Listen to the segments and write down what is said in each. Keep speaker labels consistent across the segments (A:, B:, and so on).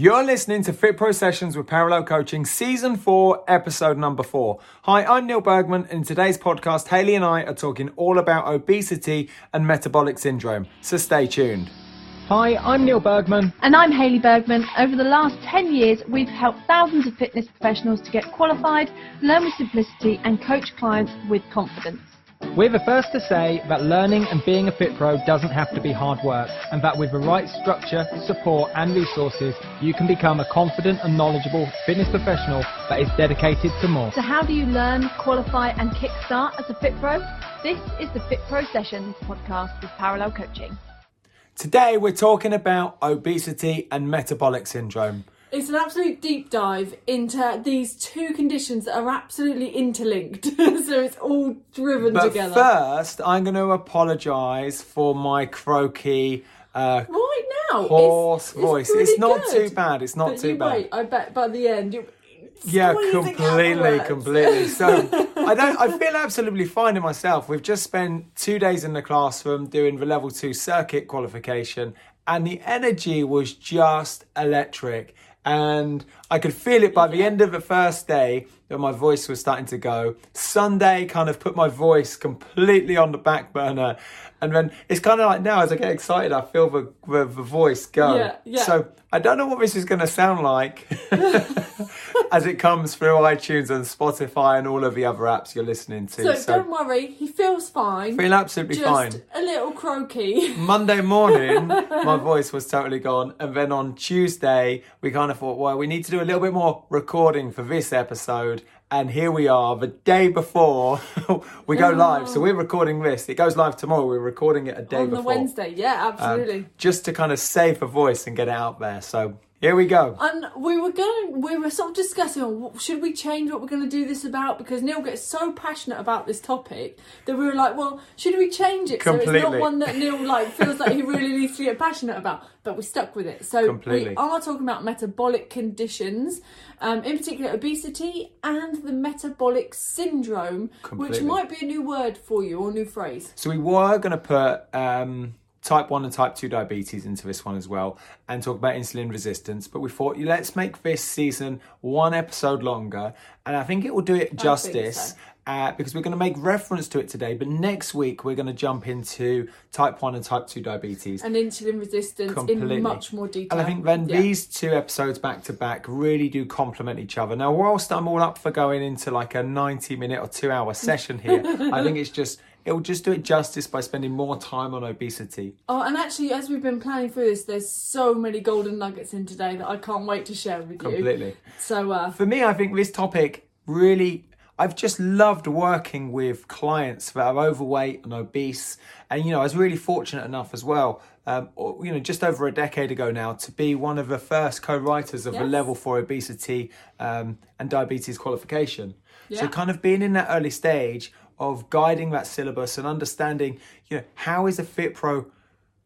A: You're listening to Fit Pro Sessions with Parallel Coaching, Season 4, Episode Number 4. Hi, I'm Neil Bergman, and in today's podcast, Haley and I are talking all about obesity and metabolic syndrome. So stay tuned. Hi, I'm Neil Bergman.
B: And I'm Haley Bergman. Over the last 10 years, we've helped thousands of fitness professionals to get qualified, learn with simplicity, and coach clients with confidence.
A: We're the first to say that learning and being a fit pro doesn't have to be hard work, and that with the right structure, support, and resources, you can become a confident and knowledgeable fitness professional that is dedicated to more.
B: So, how do you learn, qualify, and kickstart as a fit pro? This is the Fit Pro Sessions podcast with Parallel Coaching.
A: Today, we're talking about obesity and metabolic syndrome.
C: It's an absolute deep dive into these two conditions that are absolutely interlinked. so it's all driven
A: but
C: together.
A: First, I'm going to apologise for my croaky. Uh,
C: right now,
A: hoarse
C: it's,
A: voice.
C: It's,
A: it's not
C: good.
A: too bad. It's not
C: but
A: too
C: you
A: bad.
C: Wait, I bet by the end you.
A: Yeah, completely, completely. So I don't. I feel absolutely fine in myself. We've just spent two days in the classroom doing the level two circuit qualification, and the energy was just electric and I could feel it by the end of the first day that my voice was starting to go. Sunday kind of put my voice completely on the back burner, and then it's kind of like now as I get excited, I feel the the, the voice go.
C: Yeah, yeah.
A: So I don't know what this is going to sound like as it comes through iTunes and Spotify and all of the other apps you're listening to.
C: So, so don't worry, he feels fine.
A: Feel absolutely
C: just
A: fine.
C: a little croaky.
A: Monday morning, my voice was totally gone, and then on Tuesday, we kind of thought, well, we need to do a little bit more recording for this episode. And here we are, the day before we go live. So we're recording this. It goes live tomorrow. We're recording it a day
C: on
A: before.
C: the Wednesday. Yeah, absolutely.
A: Um, just to kind of save the voice and get it out there. So here we go.
C: And we were going, we were sort of discussing, oh, should we change what we're going to do this about? Because Neil gets so passionate about this topic that we were like, well, should we change it
A: Completely.
C: so it's not one that Neil like feels like he really needs to get passionate about? But we stuck with it. So
A: Completely.
C: we are talking about metabolic conditions, um, in particular obesity and the metabolic syndrome, which might be a new word for you or new phrase.
A: So we were going to put um, type 1 and type 2 diabetes into this one as well and talk about insulin resistance. But we thought, let's make this season one episode longer. And I think it will do it justice. Uh, because we're going to make reference to it today, but next week we're going to jump into type 1 and type 2 diabetes.
C: And insulin resistance
A: Completely.
C: in much more detail.
A: And I think then
C: Yeah.
A: these two episodes back to back really do complement each other. Now, whilst I'm all up for going into like a 90 minute or two hour session here, I think it's just, it'll just do it justice by spending more time on obesity.
C: Oh, and actually, as we've been planning through this, there's so many golden nuggets in today that I can't wait to share with you.
A: Completely.
C: So, uh,
A: For me, I think this topic really, I've just loved working with clients that are overweight and obese. And, you know, I was really fortunate enough as well, um, you know, just over a decade ago now, to be one of the first co writers of the
C: Yes.
A: Level 4 Obesity um, and Diabetes qualification.
C: Yeah.
A: So, kind of being in that early stage of guiding that syllabus and understanding, you know, how is a Fit Pro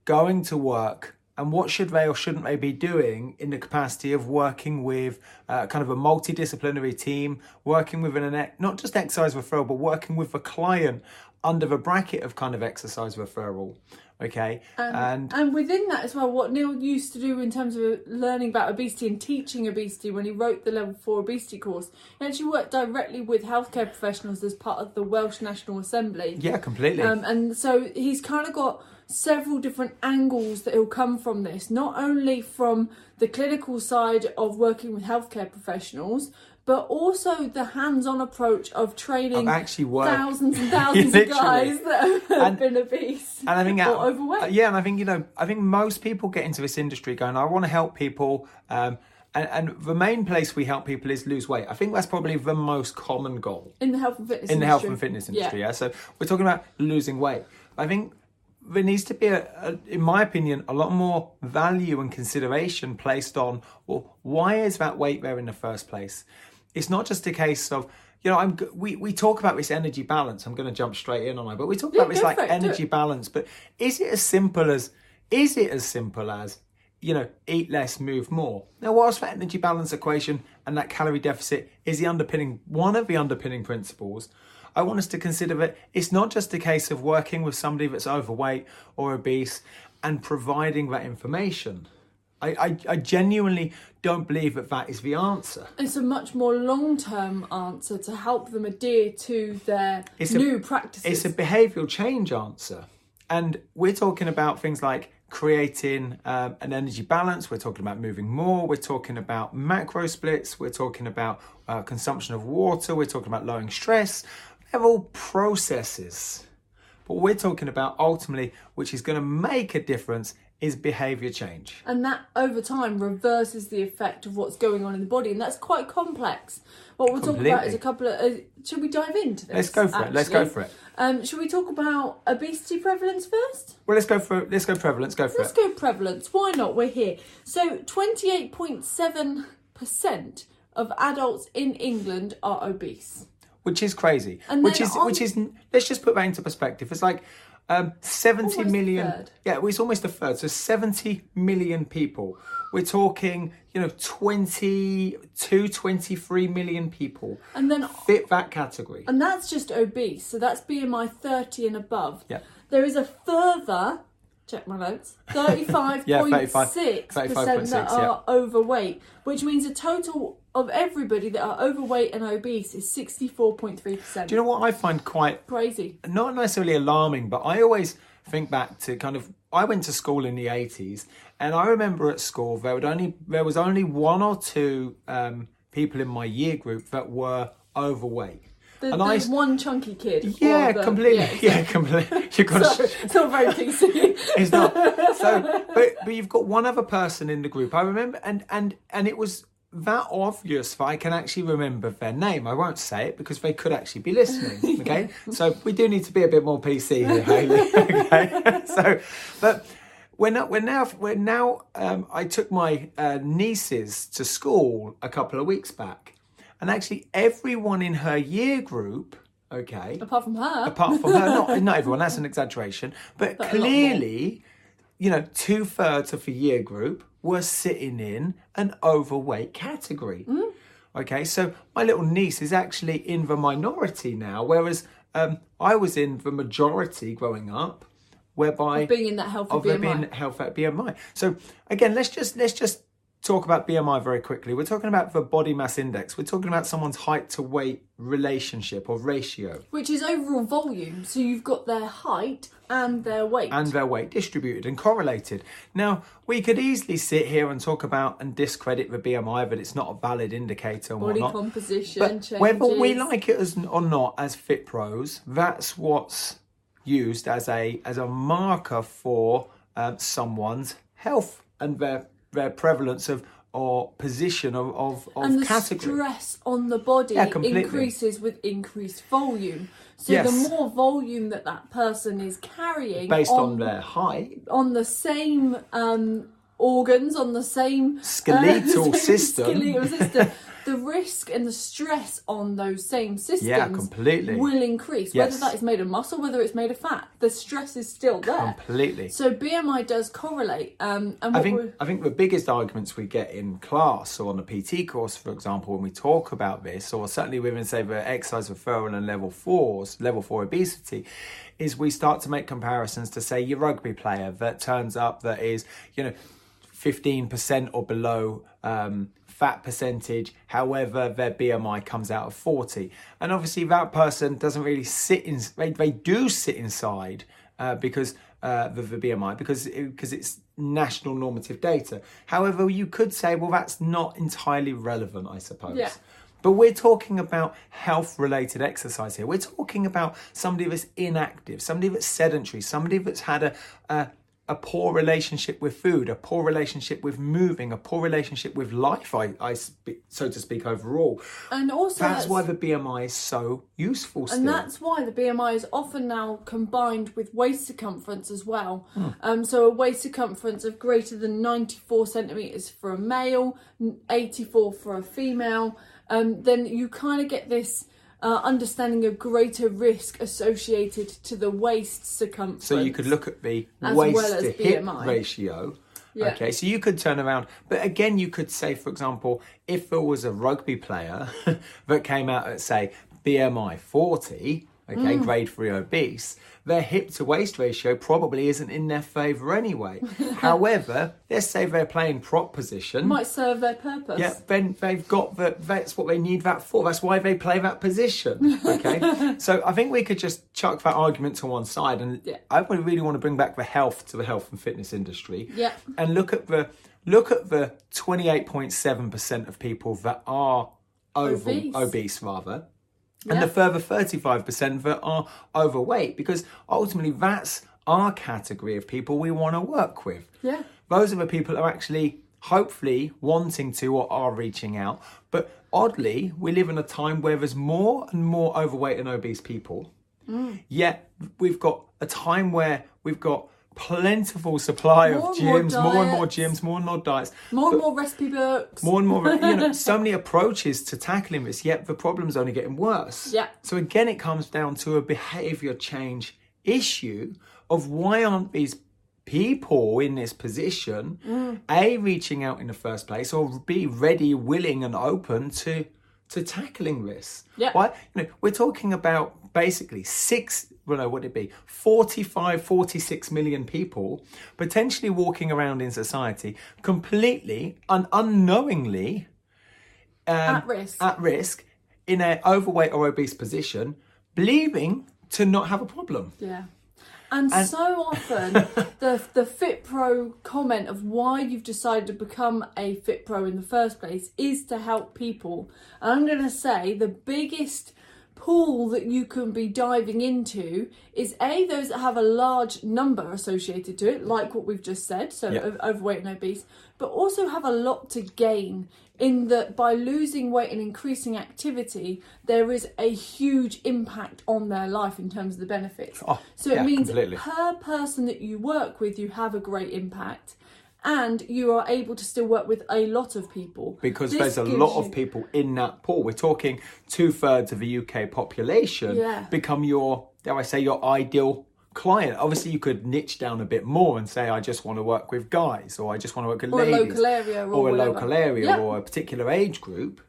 A: going to work and what should they or shouldn't they be doing in the capacity of working with uh, kind of a multidisciplinary team, working with an not just exercise referral, but working with a client under the bracket of kind of exercise referral. Okay, and
C: and within that as well, what Neil used to do in terms of learning about obesity and teaching obesity when he wrote the level four obesity course, he actually worked directly with healthcare professionals as part of the Welsh National Assembly.
A: yeah, completely.
C: Um, and so he's kind of got several different angles that he'll come from this, not only from the clinical side of working with healthcare professionals, but also the hands-on approach of training
A: I've actually worked-
C: thousands and thousands of guys that have
A: And-
C: been obese
A: and I think
C: or
A: uh,
C: overweight.
A: yeah, and I think you know, I think most people get into this industry going, I want to help people. Um, and, and the main place we help people is lose weight. I think that's probably the most common goal.
C: in the health and fitness
A: in the health
C: industry.
A: and fitness
C: Yeah.
A: industry. Yeah. So we're talking about losing weight. I think there needs to be, a, a, in my opinion, a lot more value and consideration placed on well, why is that weight there in the first place? It's not just a case of you know, I'm. We we talk about this energy balance. I'm going to jump straight in on it, but we talk
C: Yeah,
A: about this like
C: it,
A: energy balance. But is it as simple as? Is it as simple as? You know, eat less, move more. Now, whilst that energy balance equation and that calorie deficit is the underpinning one of the underpinning principles, I want us to consider that it's not just a case of working with somebody that's overweight or obese and providing that information. I, I, I genuinely don't believe that that is the answer.
C: It's a much more long term answer to help them adhere to their
A: It's a-
C: new practices.
A: It's a behavioural change answer. And we're talking about things like creating um, an energy balance, we're talking about moving more, we're talking about macro splits, we're talking about uh, consumption of water, we're talking about lowering stress. They're all processes. But we're talking about ultimately, which is going to make a difference, is behaviour change.
C: and that over time reverses the effect of what's going on in the body, and that's quite complex. What we'll talk about is a couple of. Uh, should we dive into this?
A: Let's go for it. Let's go for it.
C: Um, should we talk about obesity prevalence first?
A: Well, let's go for let's go prevalence. Go for it.
C: Let's go prevalence. Why not? We're here. So, twenty-eight point seven percent of adults in England are obese.
A: which is crazy.
C: And
A: which is
C: on-
A: which is let's just put that into perspective. It's like um, seventy
C: Almost a
A: million. Yeah, well, it's almost a third. So seventy million people. We're talking, you know, 22, 23 million people
C: And then
A: fit that category.
C: And that's just obese. So that's BMI 30 and above.
A: Yeah.
C: There is a further, check my notes, 35.6%
A: Yeah, 35 35.6,
C: that
A: yeah.
C: are overweight, which means a total of everybody that are overweight and obese is 64.3%.
A: Do you know what I find quite
C: Crazy.
A: not necessarily alarming, but I always think back to kind of I went to school in the eighties, and I remember at school there would only there was only one or two um, people in my year group that were overweight.
C: The,
A: and I
C: one chunky kid.
A: yeah,
C: the-
A: completely,
C: yeah,
A: yeah, completely. You've got
C: Sorry,
A: to,
C: it's not very PC.
A: it's not so, but but you've got one other person in the group. I remember, and and and it was that obvious that I can actually remember their name. I won't say it because they could actually be listening. Okay, so we do need to be a bit more PC here, Haley. Okay, so but. we're not. We're now We're now um, I took my uh, nieces to school a couple of weeks back, and actually everyone in her year group, okay,
C: Apart from her.
A: apart from her, not, not everyone, that's an exaggeration, but,
C: But
A: clearly, you know, two thirds of the year group were sitting in an overweight category.
C: Mm.
A: Okay, so my little niece is actually in the minority now, whereas um, I was in the majority growing up, whereby
C: being in that healthy
A: of
C: BMI.
A: being health at BMI. So again, let's just let's just talk about BMI very quickly. We're talking about the body mass index. We're talking about someone's height to weight relationship or ratio.
C: Which is overall volume. So you've got their height and their weight.
A: and their weight distributed and correlated. Now, we could easily sit here and talk about and discredit the BMI, but it's not a valid indicator
C: Body
A: whatnot.
C: composition
A: But
C: changes.
A: whether we like it as or not as Fit Pros, that's what's used as a as a marker for um, someone's health and their their prevalence of or position of of, of
C: and the
A: category.
C: stress on the body
A: Yeah,
C: increases with increased volume. So
A: Yes.
C: the more volume that that person is carrying
A: based on, their height.
C: on the same um, organs, on the same uh,
A: Skeletal
C: same
A: system.
C: skeletal system, the risk and the stress on those same systems
A: Yeah, completely.
C: will increase.
A: Yes.
C: Whether that is made of muscle, whether it's made of fat, the stress is still there.
A: Completely.
C: So BMI does correlate. Um, and
A: I think I think the biggest arguments we get in class or on a PT course, for example, when we talk about this, or certainly within say the exercise referral and level fours, level four obesity, is we start to make comparisons to say your rugby player that turns up that is, you know, fifteen percent or below um, fat percentage. However, their BMI comes out of forty, and obviously that person doesn't really sit in. They, they do sit inside uh, because uh, the, the BMI because because it's national normative data. However, you could say, well, that's not entirely relevant, I suppose.
C: Yeah.
A: But we're talking about health related exercise here. We're talking about somebody that's inactive, somebody that's sedentary, somebody that's had a, a, a poor relationship with food, a poor relationship with moving, a poor relationship with life, I, I spe- so to speak, overall.
C: and also
A: That's why the BMI is so useful still.
C: And that's why the BMI is often now combined with waist circumference as well.
A: Hmm.
C: Um, so a waist circumference of greater than 94 centimetres for a male, 84 for a female. Um, then you kind of get this uh, understanding a greater risk associated to the waist circumference.
A: So you could look at the waist
C: well
A: to hip
C: BMI.
A: ratio.
C: Yeah.
A: Okay, so you could turn around, but again, you could say, for example, if there was a rugby player that came out at say BMI 40, okay, grade three obese, their hip to waist ratio probably isn't in their favour anyway. However, let's say they're playing prop position.
C: Might serve their purpose.
A: Yeah, then they've got the that's what they need that for. That's why they play that position. Okay, so I think we could just chuck that argument to one side, and
C: Yeah.
A: I would really want to bring back the health to the health and fitness industry.
C: Yeah.
A: and look at the look at the twenty eight point seven percent of people that are over,
C: Obese.
A: obese, rather. And the further 35% that are overweight, because ultimately that's our category of people we want to work with.
C: Yeah.
A: those are the people who are actually hopefully wanting to or are reaching out. But oddly we live in a time where there's more and more overweight and obese people. Mm. Yet we've got a time where we've got plentiful supply
C: More
A: of
C: and more
A: gyms more and more gyms more and more diets
C: More and more recipe books.
A: more and more you know so many approaches to tackling this yet the problem's only getting worse
C: Yeah.
A: so again it comes down to a behavior change issue of why aren't these people in this position
C: Mm.
A: a reaching out in the first place or be ready willing and open to to tackling this
C: Yeah.
A: why you know we're talking about basically six well would it be 45 46 million people potentially walking around in society completely and unknowingly um,
C: at risk.
A: at risk in an overweight or obese position believing to not have a problem
C: Yeah. And, so often, the the Fit Pro comment of why you've decided to become a Fit Pro in the first place is to help people. And I'm going to say the biggest pool that you can be diving into is a those that have a large number associated to it, like what we've just said, so
A: Yeah.
C: o- overweight and obese, but also have a lot to gain in that by losing weight and increasing activity, there is a huge impact on their life in terms of the benefits.
A: Oh,
C: so
A: yeah,
C: it means
A: completely.
C: per person that you work with, you have a great impact. And you are able to still work with a lot of people
A: because
C: This
A: there's a lot
C: you-
A: of people in that pool. We're talking two thirds of the UK population
C: Yeah.
A: become your, dare I say, your ideal client. Obviously, you could niche down a bit more and say, I just want to work with guys, or I just want to work with
C: Or a
A: ladies,
C: local area or
A: a
C: whatever.
A: local area,
C: Yeah.
A: or a particular age group.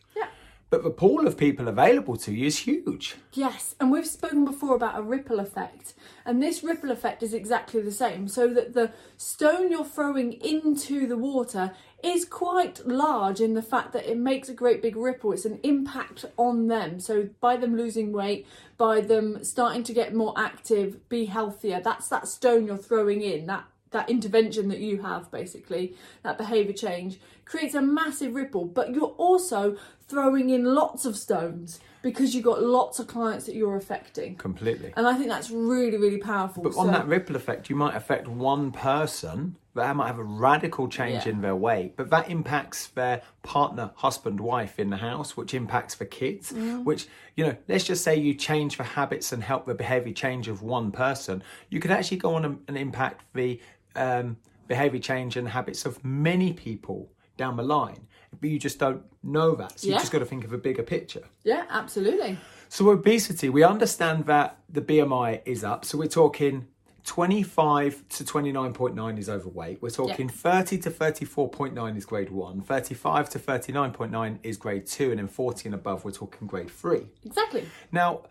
A: But the pool of people available to you is huge.
C: Yes, and we've spoken before about a ripple effect, and this ripple effect is exactly the same. So that the stone you're throwing into the water is quite large in the fact that it makes a great big ripple. It's an impact on them. So by them losing weight, by them starting to get more active, be healthier, that's that stone you're throwing in, that that intervention that you have basically that behavior change creates a massive ripple but you're also throwing in lots of stones because you've got lots of clients that you're affecting
A: Completely.
C: and i think that's really really powerful
A: But
C: so,
A: on that ripple effect, you might affect one person that might have a radical change
C: Yeah.
A: in their weight, but that impacts their partner, husband, wife in the house, which impacts the kids.
C: Mm.
A: Which, you know, let's just say you change the habits and help the behavior change of one person, you could actually go on and, and impact the um, behavior change and habits of many people down the line. But you just don't know that. So you just got to think of a bigger picture.
C: yeah absolutely
A: So obesity, we understand that the BMI is up. So we're talking 25 to 29.9 is overweight. We're talking 30 to 34.9 is grade 1, 35 to 39.9 is grade 2 and then 40 and above we're talking grade 3.
C: exactly
A: Now,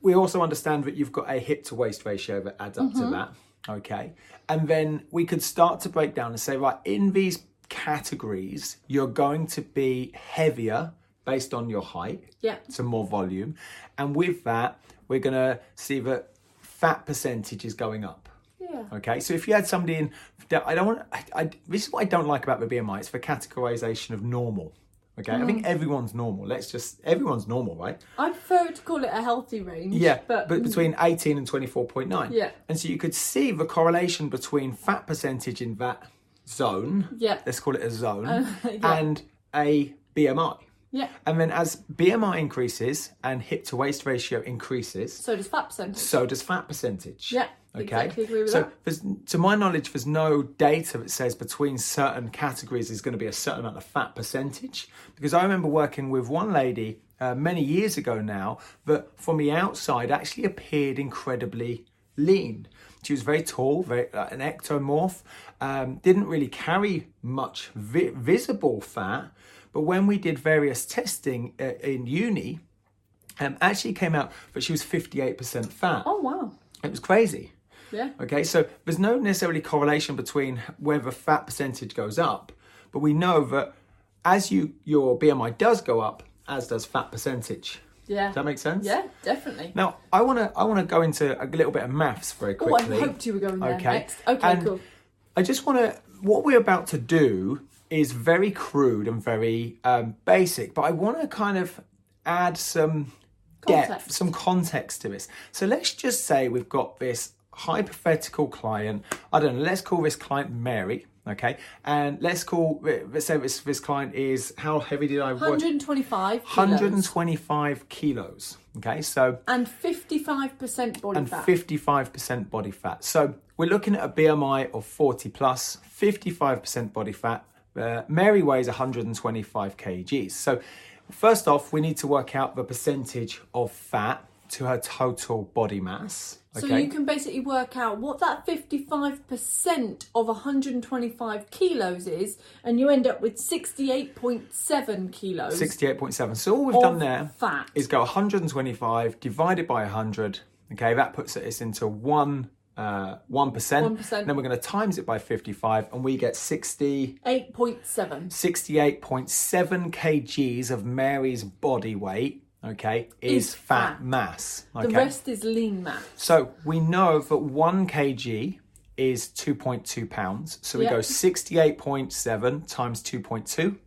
A: we also understand that you've got a hip to waist ratio that adds up to mm-hmm. that. Okay. And then we could start to break down and say, right, in these categories, you're going to be heavier based on your height.
C: Yeah.
A: So more volume. And with that, we're going to see that fat percentage is going up.
C: yeah
A: Okay, so if you had somebody in, I don't want. I, I, this is what I don't like about the BMI. It's the categorization of normal. Okay, I think mm. everyone's normal. Let's just everyone's normal, right?
C: i prefer to call it a healthy range
A: Yeah,
C: but,
A: but, between 18 and 24.9.
C: Yeah.
A: And so you could see the correlation between fat percentage in that zone,
C: Yeah.
A: let's call it a zone,
C: yeah.
A: and a BMI.
C: yeah
A: And then as BMI increases and hip to waist ratio increases,
C: so does fat percentage
A: so does fat percentage.
C: Yeah,
A: Okay.
C: exactly agree with
A: so to my knowledge, there's no data that says between certain categories is going to be a certain amount of fat percentage. Because I remember working with one lady uh, many years ago now that from the outside actually appeared incredibly lean. She was very tall, very uh, an ectomorph, um, didn't really carry much vi- visible fat. But when we did various testing uh, in uni, um, actually came out that she was 58% fat.
C: Oh wow.
A: It was crazy.
C: Yeah.
A: Okay, so there's no necessarily correlation between whether fat percentage goes up, but we know that as you your BMI does go up, as does fat percentage.
C: Yeah.
A: Does that make sense?
C: Yeah, definitely.
A: Now I want to I want to go into a little bit of maths very quickly.
C: Oh, I hoped you were going there
A: Okay.
C: next. Okay,
A: And
C: cool.
A: I just want to. What we're about to do is very crude and very um, basic, but I want to kind of add some depth,
C: Context.
A: some context to this. So let's just say we've got this hypothetical client. I don't know. Let's call this client Mary. Okay, and let's call. Let's say this this client is how heavy did I work?
C: 125 kilos
A: 125 kilos. Okay, so
C: and 55% body fat
A: and
C: fat.
A: 55% body fat. So we're looking at a BMI of 40 plus, 55% body fat. Uh, Mary weighs 125 kgs. So first off, we need to work out the percentage of fat to her total body mass.
C: So you can basically work out what that 55% of 125 kilos is, and you end up with 68.7 kilos
A: 68.7. So all we've done there
C: fat.
A: is go 125 divided by 100. Okay, that puts us into one. Uh, 1%.
C: 1%.
A: Then we're going to times it by 55 and we get 60
C: 8.7.
A: 68.7 kgs of Mary's body weight, okay, is,
C: Is
A: fat,
C: fat.
A: mass.
C: The rest is lean mass.
A: so we know that 1 kg is 2.2 pounds. So we
C: Yeah.
A: go 68.7 times 2.2.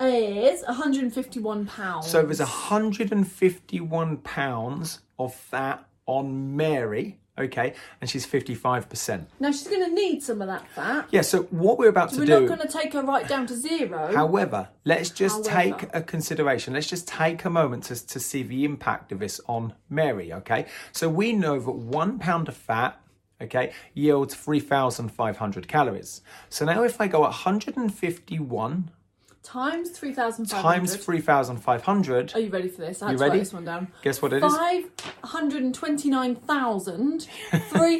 C: Is 151 pounds.
A: So there's 151 pounds of fat on Mary, okay, and she's 55%.
C: now she's going to need some of that fat.
A: Yeah, so what we're about to do We're
C: not going to take her right down to zero.
A: However, let's just
C: However.
A: take a consideration. Let's just take a moment to, to see the impact of this on Mary, okay? So we know that one pound of fat, okay, yields 3,500 calories. So now if I go 151
C: times 3,500.
A: times 3,500,
C: Are you ready for this? I had
A: You
C: to
A: ready?
C: write this one down.
A: guess what it is?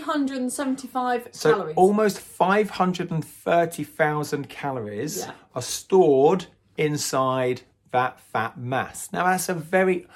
C: 529,375
A: So
C: calories.
A: almost 530,000 calories
C: Yeah.
A: are stored inside that fat mass. Now that's a very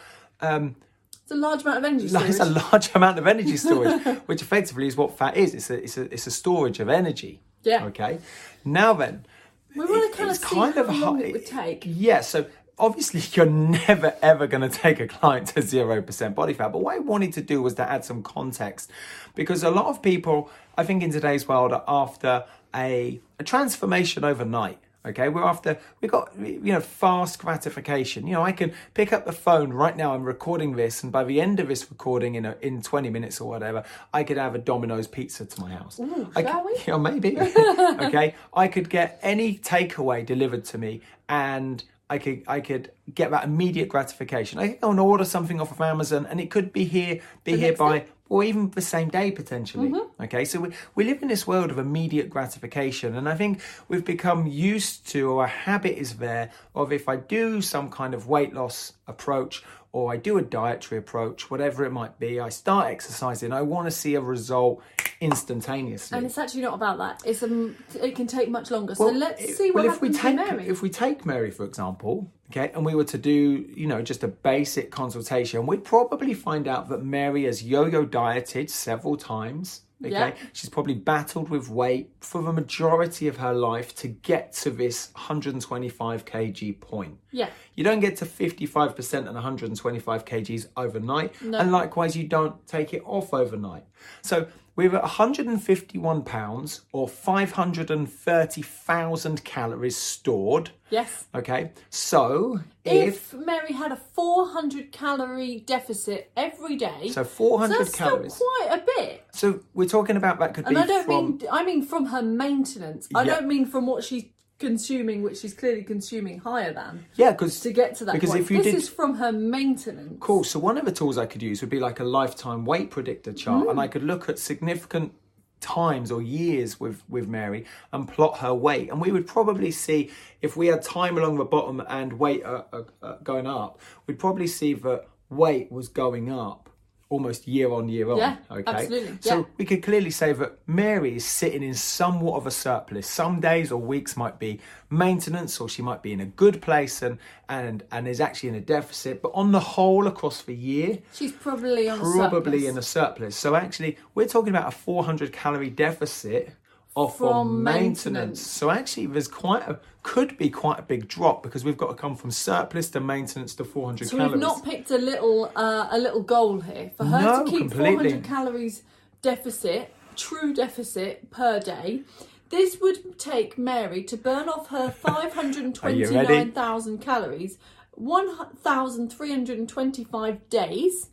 A: um,
C: it's a large amount of energy storage.
A: That's a large amount of energy storage, which effectively is what fat is. It's a, it's a, it's a storage of energy.
C: Yeah.
A: Okay. Now then,
C: we want to kind of see
A: kind
C: how
A: of
C: long
A: hard-
C: it would take.
A: Yeah. So obviously, you're never ever going to take a client to zero percent body fat. But what I wanted to do was to add some context, because a lot of people, I think, in today's world, are after a, a transformation overnight. Okay, we're after we got you know fast gratification. You know, I can pick up the phone right now. I'm recording this, and by the end of this recording, in a, in 20 minutes or whatever, I could have a Domino's pizza to my house.
C: Ooh,
A: I
C: shall
A: could-
C: we?
A: Yeah, maybe. okay, I could get any takeaway delivered to me, and I could I could get that immediate gratification. I could go and order something off of Amazon, and it could be here be here
C: next
A: by or even the same day potentially.
C: Mm-hmm.
A: Okay, so we, we live in this world of immediate gratification, and I think we've become used to, or a habit is there of if I do some kind of weight loss approach, or I do a dietary approach, whatever it might be, I start exercising, I want to see a result instantaneously.
C: And it's actually not about that. It's um, it can take much longer. So let's see what
A: well, if we take
C: Mary.
A: if we take Mary for example, okay, and we were to do you know just a basic consultation, we'd probably find out that Mary has yo-yo dieted several times. Okay,
C: Yeah.
A: she's probably battled with weight for the majority of her life to get to this 125 kg point.
C: yeah.
A: You don't get to 55% and 125 kgs overnight. And likewise, you don't take it off overnight. So we're at 151 pounds or 530,000 calories stored.
C: Yes.
A: Okay. So if,
C: If, Mary had a 400 calorie deficit every day,
A: so 400
C: that's
A: calories.
C: still quite a bit.
A: So we're talking about that could
C: And
A: be
C: I don't
A: from
C: mean I mean from her maintenance. I
A: Yeah.
C: don't mean from what she's consuming, which she's clearly consuming higher than
A: yeah, because
C: to get to that
A: because
C: point.
A: if you
C: this
A: did
C: is from her maintenance.
A: Cool. So one of the tools I could use would be like a lifetime weight predictor chart, and I could look at significant times or years with with Mary and plot her weight, and we would probably see if we had time along the bottom and weight uh, uh, uh, going up, we'd probably see that weight was going up almost year on year on.
C: Yeah,
A: okay.
C: absolutely,
A: So
C: yeah.
A: we could clearly say that Mary is sitting in somewhat of a surplus. Some days or weeks might be maintenance, or she might be in a good place and and and is actually in a deficit. But on the whole, across the year,
C: She's probably on
A: probably
C: a
A: in a surplus. So actually, we're talking about a 400 calorie deficit off from
C: From
A: maintenance.
C: maintenance.
A: So actually, there's quite a could be quite a big drop because we've got to come from surplus to maintenance to 400
C: So
A: calories.
C: we've not picked a little uh, a little goal here for her
A: No,
C: to keep
A: completely.
C: 400 calories deficit, true deficit per day. This would take Mary to burn off her 529,000 calories, 1,325 days,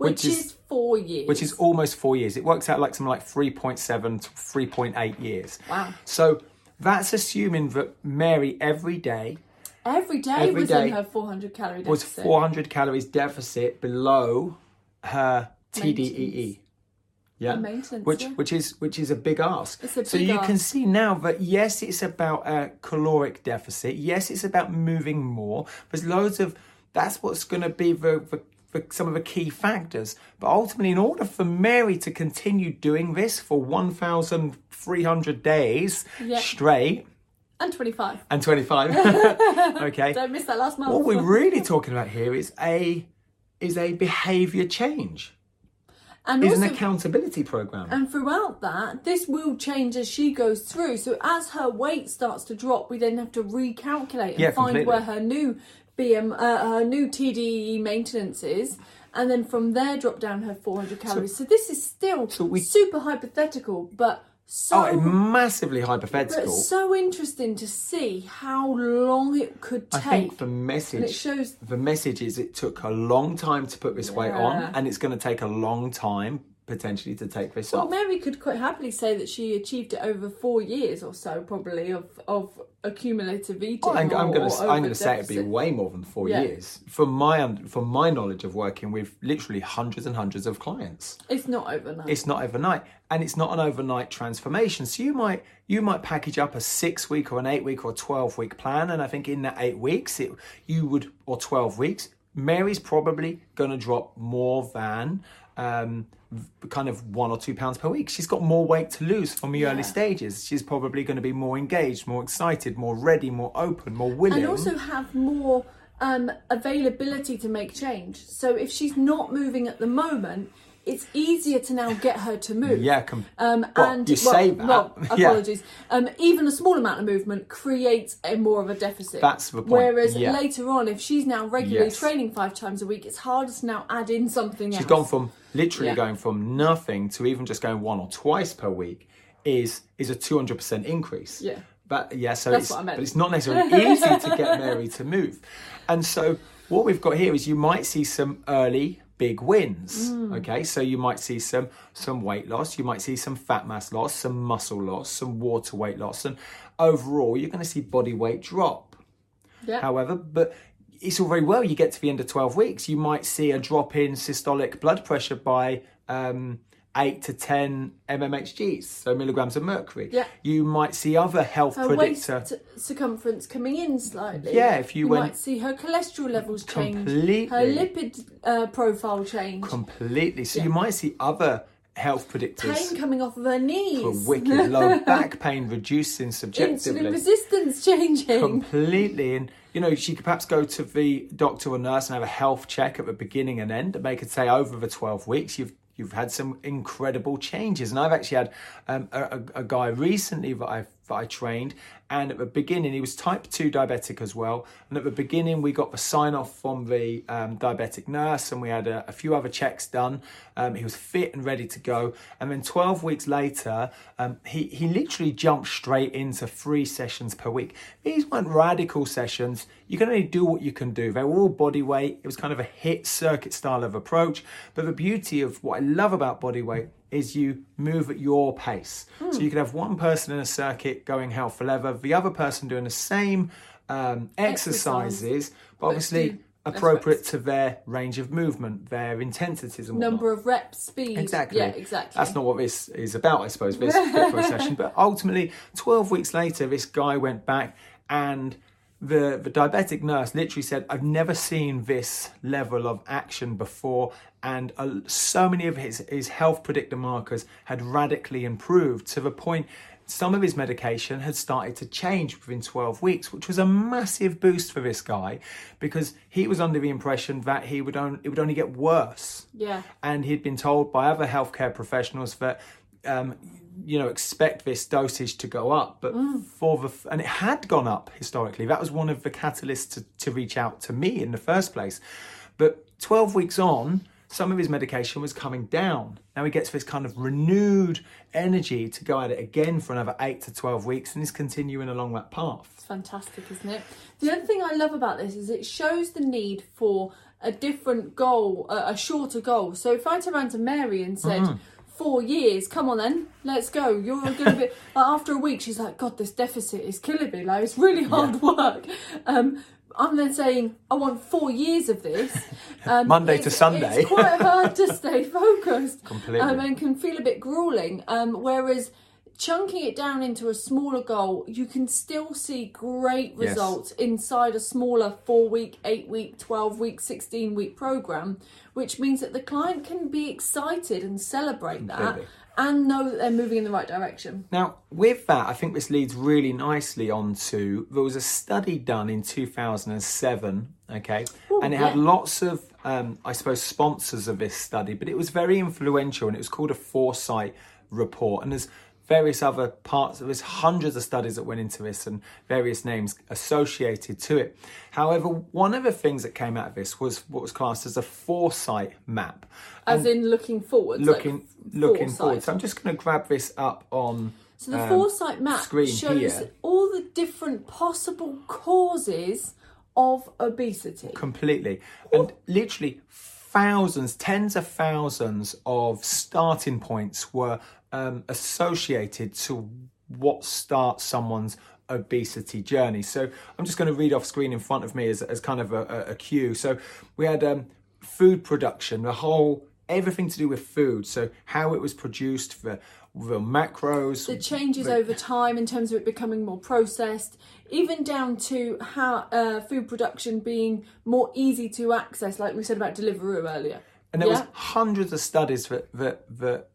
C: which,
A: Which is-
C: is, four years.
A: which is almost four years. It works out like something like 3.7 to 3.8 years.
C: Wow.
A: So that's assuming that Mary every day
C: every day
A: every
C: was
A: day
C: in her 400 calorie deficit.
A: was 400 calories deficit below her TDEE. Yeah,
C: Maintenance,
A: which
C: yeah.
A: which is which is a big ask.
C: It's a
A: so
C: big
A: you can see now that yes, it's about a caloric deficit. Yes, it's about moving more. There's loads of that's what's going to be the, the, the some of the key factors. But ultimately, in order for Mary to continue doing this for 1,300 days
C: Yeah.
A: straight
C: and 25.
A: and 25, okay,
C: Don't miss that last month.
A: what we're really talking about here is a is a behavior change.
C: and
A: Is
C: also,
A: an accountability program.
C: And throughout that, this will change as she goes through. So as her weight starts to drop, we then have to recalculate and
A: Yeah,
C: find
A: completely.
C: where her new BM, uh, her new TDEE maintenance is, and then from there drop down her 400 calories. So, this is still
A: we-
C: super hypothetical, but so.
A: oh, massively
C: but
A: hypothetical.
C: so interesting to see how long it could take.
A: I think the message
C: and it shows
A: the message is it took a long time to put this weight on and it's going to take a long time potentially to take this
C: Well,
A: off.
C: Mary could quite happily say that she achieved it over four years or so, probably of of accumulative eating.
A: Oh, I'm, I'm going to I'm going to say it'd be way more than four
C: Yeah.
A: years. From my from my knowledge of working with literally hundreds and hundreds of clients.
C: It's not overnight.
A: It's not overnight, and it's not an overnight transformation. So you might you might package up a six week or an eight week or a twelve week plan, and I think in that eight weeks, it you would or twelve weeks, Mary's probably going to drop more than. Um, kind of one or two pounds per week. She's got more weight to lose from the early stages. She's probably going to be more engaged, more excited, more ready, more open, more willing.
C: and also have more um, availability to make change. So if she's not moving at the moment, it's easier to now get her to move.
A: Yeah, com-
C: Um, and
A: you
C: well,
A: say that.
C: well,
A: Yeah.
C: apologies. Um, even a small amount of movement creates a more of a deficit.
A: That's the point,
C: Whereas
A: yeah.
C: later on, if she's now regularly
A: Yes.
C: training five times a week, it's harder to now add in something
A: She's
C: else.
A: gone from literally
C: Yeah.
A: going from nothing to even just going one or twice per week is is a two hundred percent increase.
C: Yeah.
A: But yeah, so
C: That's
A: it's
C: what I meant.
A: but it's not necessarily easy to get Mary to move. And so what we've got here is you might see some early big wins.
C: Mm.
A: Okay, so you might see some some weight loss, you might see some fat mass loss, some muscle loss, some water weight loss, and overall you're going to see body weight drop.
C: Yeah.
A: However, but it's all very well. You get to the end of 12 weeks, you might see a drop in systolic blood pressure by um, 8 to 10 mmHgs, so milligrams of mercury.
C: Yeah.
A: You might see other health
C: her
A: predictor.
C: circumference coming in slightly.
A: Yeah, if you went-
C: might see her cholesterol levels change,
A: Completely.
C: her lipid uh, profile change,
A: Completely. So you might see other health predictors.
C: pain coming off of her
A: for
C: knees,
A: wicked low back pain reducing subjectively.
C: insulin resistance changing.
A: completely and you know she could perhaps go to the doctor or nurse and have a health check at the beginning and end and they could say over the 12 weeks you've you've had some incredible changes. And i've actually had um, a, a, guy recently that i that i trained and at the beginning he was type 2 diabetic as well. And at the beginning we got the sign off from the um, diabetic nurse and we had a, a few other checks done. Um, he was fit and ready to go. And then 12 weeks later um, he, he literally jumped straight into three sessions per week. These weren't radical sessions. You can only do what you can do. They were all body weight. It was kind of a HIIT circuit style of approach. But the beauty of what i love about body weight is you move at your pace. So you could have one person in a circuit going hell for leather, the other person doing the same um, exercises, but obviously appropriate to their range of movement, their intensities and whatnot.
C: Number of reps, speed.
A: Exactly.
C: Yeah, exactly.
A: That's not what this is about, I suppose, this particular session. But ultimately, 12 weeks later, this guy went back and the, the diabetic nurse literally said, I've never seen this level of action before. And uh, so many of his, his health predictor markers had radically improved to the point some of his medication had started to change within 12 weeks, which was a massive boost for this guy because he was under the impression that he would on, it would only get worse.
C: Yeah.
A: And he'd been told by other healthcare professionals that um, you know expect this dosage to go up but
C: Mm.
A: for the and it had gone up historically that was one of the catalysts to, to reach out to me in the first place but 12 weeks on some of his medication was coming down now he gets this kind of renewed energy to go at it again for another 8 to 12 weeks and he's continuing along that path
C: It's fantastic, isn't it? The other thing I love about this is it shows the need for a different goal, a, a shorter goal. So if I turned around to Mary and said,
A: Mm-hmm.
C: Four years, come on then, let's go. You're going to be. like, after a week, she's like, God, this deficit is killing me. Like, it's really hard work. Um, I'm then saying, I want four years of this. Um,
A: Monday to Sunday.
C: It's quite hard to stay focused.
A: Completely.
C: Um, and can feel a bit grueling. Um, whereas chunking it down into a smaller goal, you can still see great
A: Yes.
C: results inside a smaller four week, eight week, 12 week, 16 week program, which means that the client can be excited and celebrate that and know that they're moving in the right direction.
A: Now, with that, I think this leads really nicely on to there was a study done in 2007, okay, and it had lots of, um, I suppose, sponsors of this study, but it was very influential and it was called a foresight report. And there's various other parts, there's hundreds of studies that went into this and various names associated to it. However, one of the things that came out of this was what was classed as a foresight map.
C: As in looking forward.
A: Looking, looking
C: foresight.
A: forward. So I'm just going to grab this up on
C: So the
A: um,
C: foresight map
A: screen
C: shows
A: here.
C: all the different possible causes of obesity.
A: completely and literally thousands tens of thousands of starting points were um, associated to what starts someone's obesity journey so i'm just going to read off screen in front of me as, as kind of a, a, a cue so we had um, food production the whole everything to do with food so how it was produced the, the macros
C: the changes over time in terms of it becoming more processed, even down to how uh, food production being more easy to access, like we said about Deliveroo earlier.
A: And there
C: Yeah.
A: was hundreds of studies that that that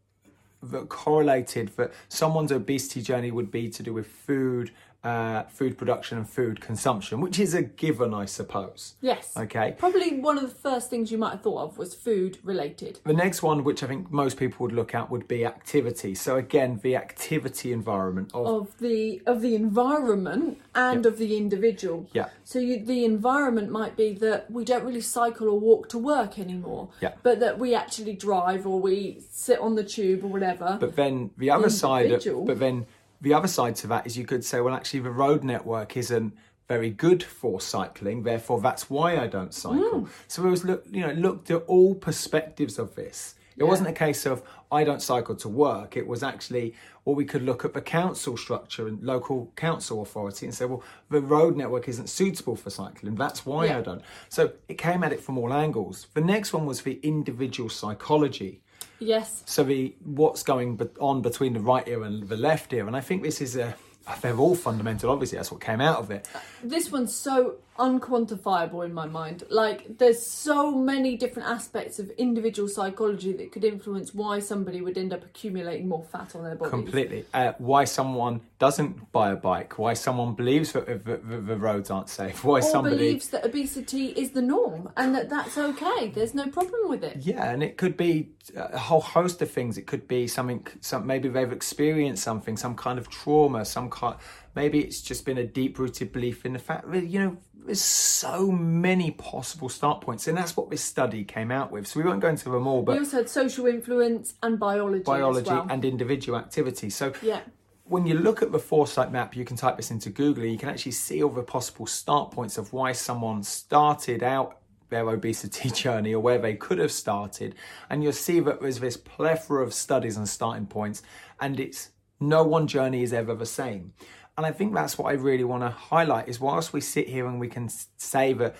A: that correlated that someone's obesity journey would be to do with food, uh, food production and food consumption, which is a given, I suppose.
C: Yes.
A: Okay.
C: Probably one of the first things you might have thought of was food related.
A: The next one, which I think most people would look at, would be activity. So again, the activity environment of
C: Of the of the environment and of the individual.
A: Yeah.
C: So you, the environment might be that we don't really cycle or walk to work anymore.
A: Yeah.
C: But that we actually drive or we sit on the tube or whatever.
A: But then the other side, of, but then the other side to that is you could say, well, actually, the road network isn't very good for cycling, therefore that's why I don't cycle.
C: Hmm.
A: So it was look, you know, looked at all perspectives of this. It wasn't a case of I don't cycle to work. It was actually, well, we could look at the council structure and local council authority and say, well, the road network isn't suitable for cycling. That's why
C: Yeah.
A: I don't. So it came at it from all angles. The next one was the individual psychology.
C: Yes.
A: So the what's going on between the right ear and the left ear, and I think this is a they're all fundamental. Obviously, that's what came out of it.
C: this one's so unquantifiable in my mind. Like, there's so many different aspects of individual psychology that could influence why somebody would end up accumulating more fat on their body.
A: Completely. Uh, why someone doesn't buy a bike? Why someone believes that the, the, the roads aren't safe? Why
C: Or
A: somebody?
C: believes that obesity is the norm and that that's okay. There's no problem with it.
A: Yeah, and it could be a whole host of things. It could be something. Some maybe they've experienced something, some kind of trauma, some kind. Maybe it's just been a deep-rooted belief in the fact that you know there's so many possible start points, and that's what this study came out with. So we won't go into them all, but.
C: We also had social influence and biology.
A: biology
C: as well.
A: and individual activity. So
C: yeah.
A: when you look at the foresight map, you can type this into Google and you can actually see all the possible start points of why someone started out their obesity journey or where they could have started. And you'll see that there's this plethora of studies and starting points, and it's no one journey is ever the same. And I think that's what I really want to highlight is whilst we sit here and we can say that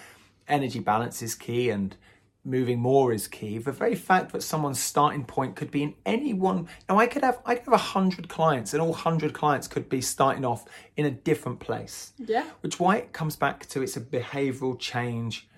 A: energy balance is key and moving more is key. The very fact that someone's starting point could be in any one. Now, I could have I could have a hundred clients, and all hundred clients could be starting off in a different place.
C: Yeah.
A: Which why it comes back to it's a behavioural change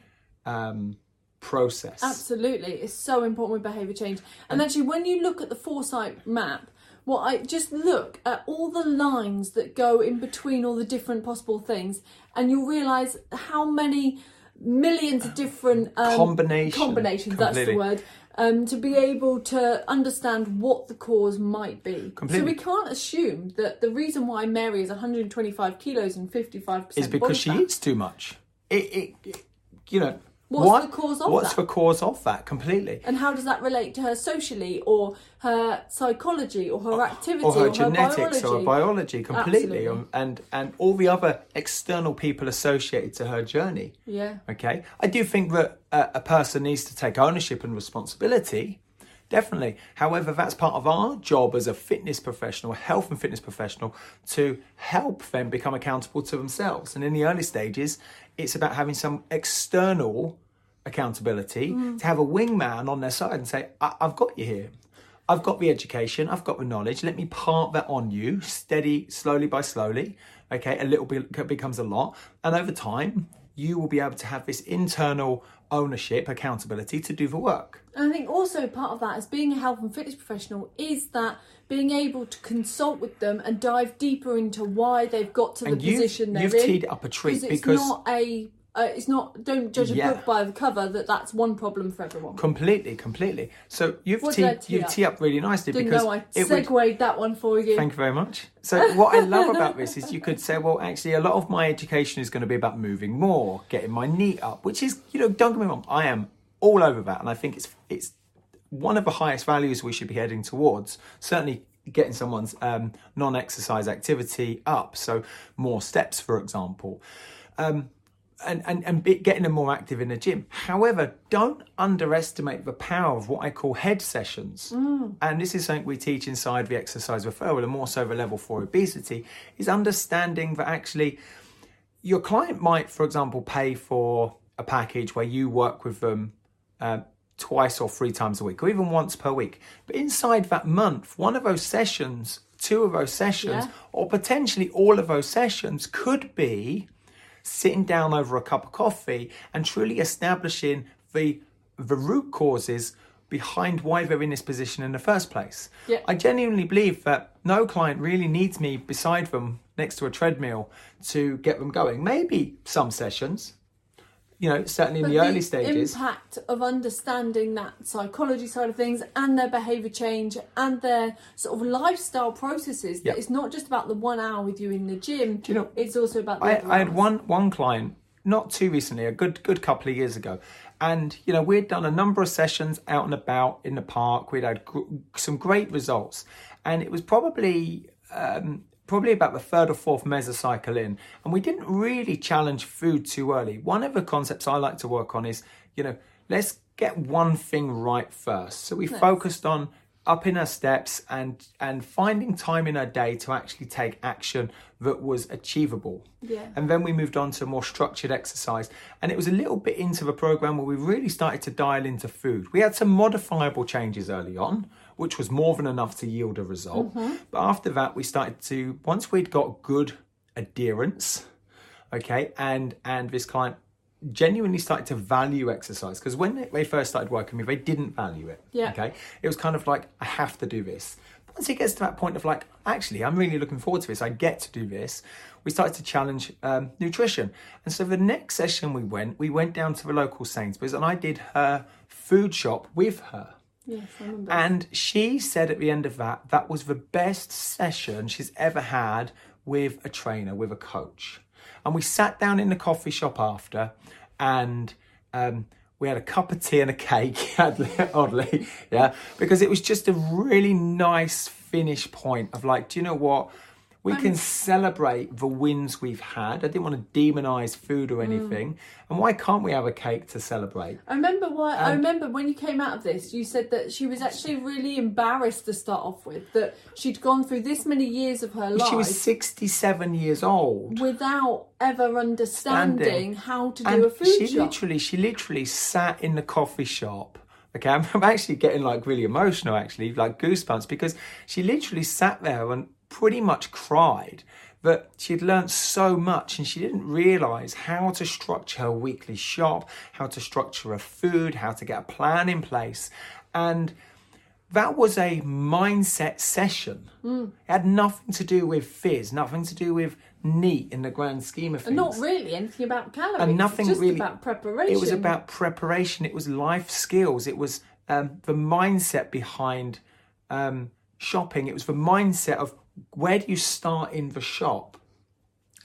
A: um, process.
C: Absolutely, it's so important with behaviour change. And actually, when you look at the foresight map, what I just look at all the lines that go in between all the different possible things, and you'll realise how many millions of different um,
A: Combination,
C: combinations. That's the word. Um, to be able to understand what the cause might be.
A: Completely.
C: So we can't assume that the reason why Mary is 125 kilos and 55 percent
A: is because she eats too much. It, it, it- you know.
C: What's
A: what-
C: the cause of that?
A: What's
C: that?
A: the cause of that? Completely.
C: And how does that relate to her socially, or her psychology, or her activity,
A: or her
C: or
A: genetics
C: her
A: or her
C: biology?
A: completely
C: Absolutely.
A: um, and and all the other external people associated to her journey
C: Yeah.
A: okay i do think that a, a person needs to take ownership and responsibility definitely however that's part of our job as a fitness professional a health and fitness professional to help them become accountable to themselves and in the early stages it's about having some external accountability to have a wingman on their side and say I- i've got you here I've got the education, I've got the knowledge. Let me part that on you, steady, slowly by slowly. Okay, a little bit becomes a lot, and over time, you will be able to have this internal ownership, accountability to do the work.
C: And I think also part of that as being a health and fitness professional is that being able to consult with them and dive deeper into why they've got to
A: And
C: the
A: you've-
C: position they're
A: you've
C: in.
A: teed up a treat
C: it's
A: because-
C: not a. Uh, it's not. Don't judge a
A: Yeah.
C: book by the cover. That that's one problem for everyone.
A: Completely, completely. So you've
C: What tee
A: you've
C: up?
A: teed up really nicely
C: Didn't
A: because
C: know I
A: it would
C: segued that one for you.
A: Thank you very much. So, what I love about this is you could say, well, actually, a lot of my education is going to be about moving more, getting my knee up, which is, you know, don't get me wrong, I am all over that, and I think it's it's one of the highest values we should be heading towards. Certainly, getting someone's um, non-exercise activity up, so more steps, for example. Um, and, and, and be, getting them more active in the gym. However, don't underestimate the power of what I call head sessions. And this is something we teach inside the exercise referral and more so the level four obesity is understanding that actually your client might, for example, pay for a package where you work with them uh, twice or three times a week or even once per week. But inside that month, one of those sessions, two of those sessions,
C: Yeah.
A: or potentially all of those sessions could be sitting down over a cup of coffee and truly establishing the the root causes behind why they're in this position in the first place.
C: Yeah.
A: I genuinely believe that no client really needs me beside them next to a treadmill to get them going. Maybe some sessions, you know, certainly in
C: But
A: the early stages.
C: impact of understanding that psychology side of things and their behaviour change and their sort of lifestyle processes.
A: Yeah.
C: That it's not just about the one hour with you in the gym.
A: you know,
C: it's also about. The
A: I, I had one one client not too recently, a good good couple of years ago, and you know we'd done a number of sessions out and about in the park. We'd had gr- some great results, and it was probably. Um, Probably about the third or fourth mesocycle in, and we didn't really challenge food too early. One of the concepts I like to work on is, you know, let's get one thing right first. So we focused on upping our steps and and finding time in our day to actually take action that was achievable.
C: Yeah.
A: And then we moved on to more structured exercise. And it was a little bit into the program where we really started to dial into food. We had some modifiable changes early on, which was more than enough to yield a result. But after that, we started to, once we'd got good adherence, okay, and and this client genuinely started to value exercise because when they, they first started working with me, they didn't value it.
C: Yeah.
A: Okay. It was kind of like, I have to do this. Once it gets to that point of like, actually, I'm really looking forward to this, I get to do this, we started to challenge um, nutrition. And so the next session we went, we went down to the local Sainsbury's and I did her food shop with her.
C: Remember.
A: And she said at the end of that, that was the best session she's ever had with a trainer, with a coach. And we sat down in the coffee shop after and um, we had a cup of tea and a cake, oddly, yeah, because it was just a really nice finish point of like, do you know what? We can celebrate the wins we've had. I didn't want to demonize food or mm. anything. And why can't we have a cake to celebrate?
C: I remember why. I um, remember when you came out of this, you said that she was actually really embarrassed to start off with. That she'd gone through this many years of her life
A: She was 67 years old.
C: without ever understanding
A: Standing.
C: how to
A: and
C: do a food
A: she
C: shop.
A: literally she literally sat in the coffee shop okay I'm, I'm actually getting like really emotional actually like goosebumps because she literally sat there and pretty much cried that she'd learnt so much and she didn't realize how to structure her weekly shop how to structure her food how to get a plan in place and that was a mindset session.
C: Mm.
A: It had nothing to do with fizz, nothing to do with NEAT in the grand scheme of things.
C: Not really anything about calories.
A: And nothing
C: just
A: really.
C: about preparation.
A: It was about preparation. It was life skills. It was um, the mindset behind um, shopping. It was the mindset of where do you start in the shop.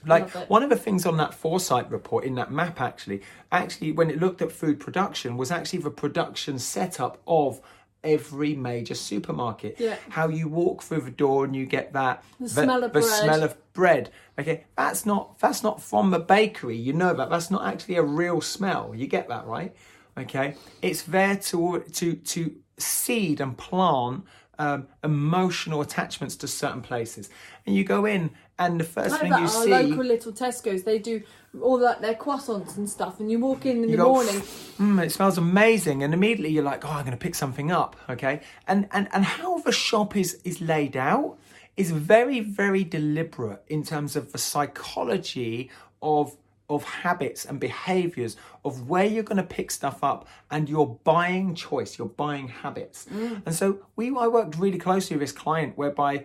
A: Like one of the things on that foresight report in that map, actually, actually when it looked at food production, was actually the production setup of every major supermarket.
C: Yeah.
A: How you walk through the door and you get that the,
C: smell of
A: the
C: bread.
A: smell of bread. Okay, that's not that's not from the bakery. You know that that's not actually a real smell. You get that right? Okay, it's there to to to seed and plant um, emotional attachments to certain places. And you go in, and the first thing you
C: our
A: see.
C: local little Tesco's, they do all that their croissants and stuff, and you walk in in the
A: go,
C: morning.
A: Mm, it smells amazing, and immediately you're like, "Oh, I'm going to pick something up." Okay, and and and how the shop is is laid out is very very deliberate in terms of the psychology of of habits and behaviors of where you're going to pick stuff up and your buying choice, your buying habits. Mm. And so we I worked really closely with this client whereby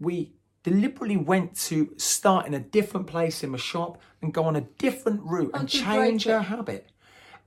A: we deliberately went to start in a different place in the shop and go on a different route oh, and
C: That's a great
A: change her habit.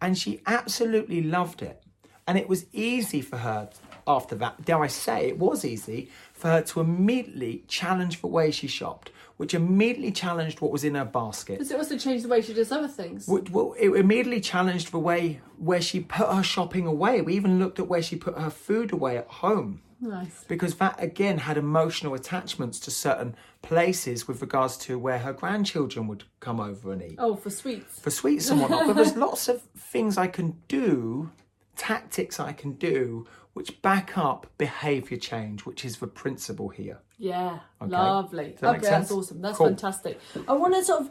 A: And she absolutely loved it. And it was easy for her after that, dare I say, it was easy for her to immediately challenge the way she shopped, which immediately challenged what was in her basket.
C: Does it also change the way she does other things?
A: Which- Well, it immediately challenged the way where she put her shopping away. We even looked at where she put her food away at home
C: Nice.
A: because that again had emotional attachments to certain places with regards to where her grandchildren would come over and eat
C: Oh, for sweets.
A: for sweets and whatnot. but there's lots of things I can do, tactics I can do, which back up behaviour change, which is the principle here.
C: Yeah,
A: Okay.
C: lovely.
A: Does that
C: okay, that's awesome. That's
A: Cool.
C: fantastic. I want to sort of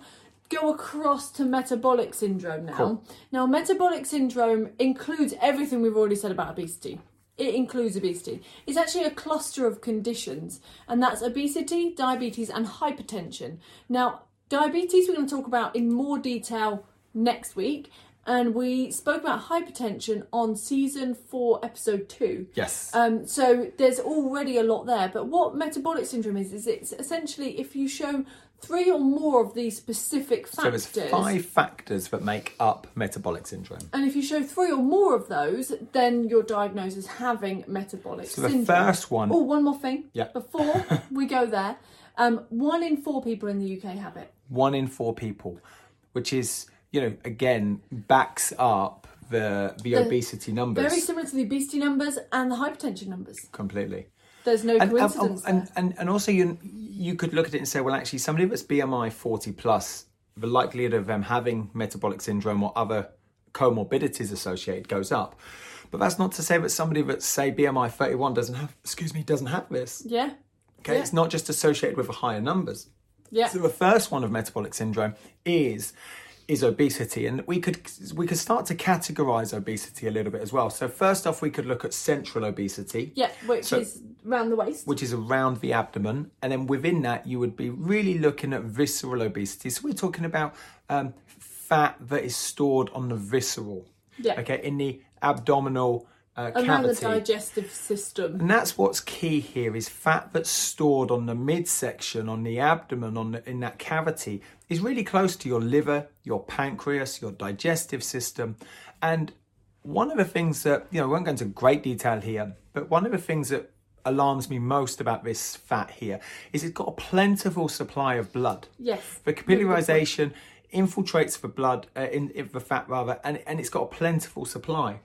C: go across to metabolic syndrome now.
A: Cool.
C: Now, metabolic syndrome includes everything we've already said about obesity. It includes obesity. It's actually a cluster of conditions, and that's obesity, diabetes, and hypertension. Now, diabetes we're going to talk about in more detail next week, and we spoke about hypertension on season four, episode two.
A: Yes.
C: Um, so there's already a lot there. But what metabolic syndrome is, is it's essentially if you show three or more of these specific factors.
A: so there's five factors that make up metabolic syndrome.
C: And if you show three or more of those, then you're diagnosed as having metabolic
A: So the
C: syndrome.
A: first one-
C: Oh, one more thing.
A: Yeah.
C: Before we go there, um, one in four people in the UK have it.
A: One in four people, which is, you know, again, backs up the the, obesity numbers
C: Very similar to the obesity numbers and the hypertension numbers.
A: completely.
C: There's no
A: And, and,
C: coincidence
A: and,
C: there.
A: and, and also you you could look at it and say, well, actually, somebody that's BMI 40 plus, the likelihood of them having metabolic syndrome or other comorbidities associated goes up. But that's not to say that somebody that's say BMI 31 doesn't have, excuse me, doesn't have this.
C: Yeah.
A: Okay,
C: Yeah.
A: it's not just associated with higher numbers.
C: Yeah.
A: So the first one of metabolic syndrome is is obesity, and we could we could start to categorize obesity a little bit as well. So first off, we could look at central obesity.
C: Yeah, which
A: So-
C: is around the waist.
A: which is around the abdomen. And then within that, you would be really looking at visceral obesity. So we're talking about um, fat that is stored on the visceral,
C: Yeah.
A: okay, in the abdominal uh,
C: around the digestive system.
A: and that's what's key here is fat that's stored on the midsection, on the abdomen, on the, in that cavity is really close to your liver, your pancreas, your digestive system. And one of the things that, you know, we won't go into great detail here, but one of the things that alarms me most about this fat here is it's got a plentiful supply of blood.
C: Yes.
A: The capillarization infiltrates the blood, uh, in, in the fat rather, and, and it's got a plentiful supply.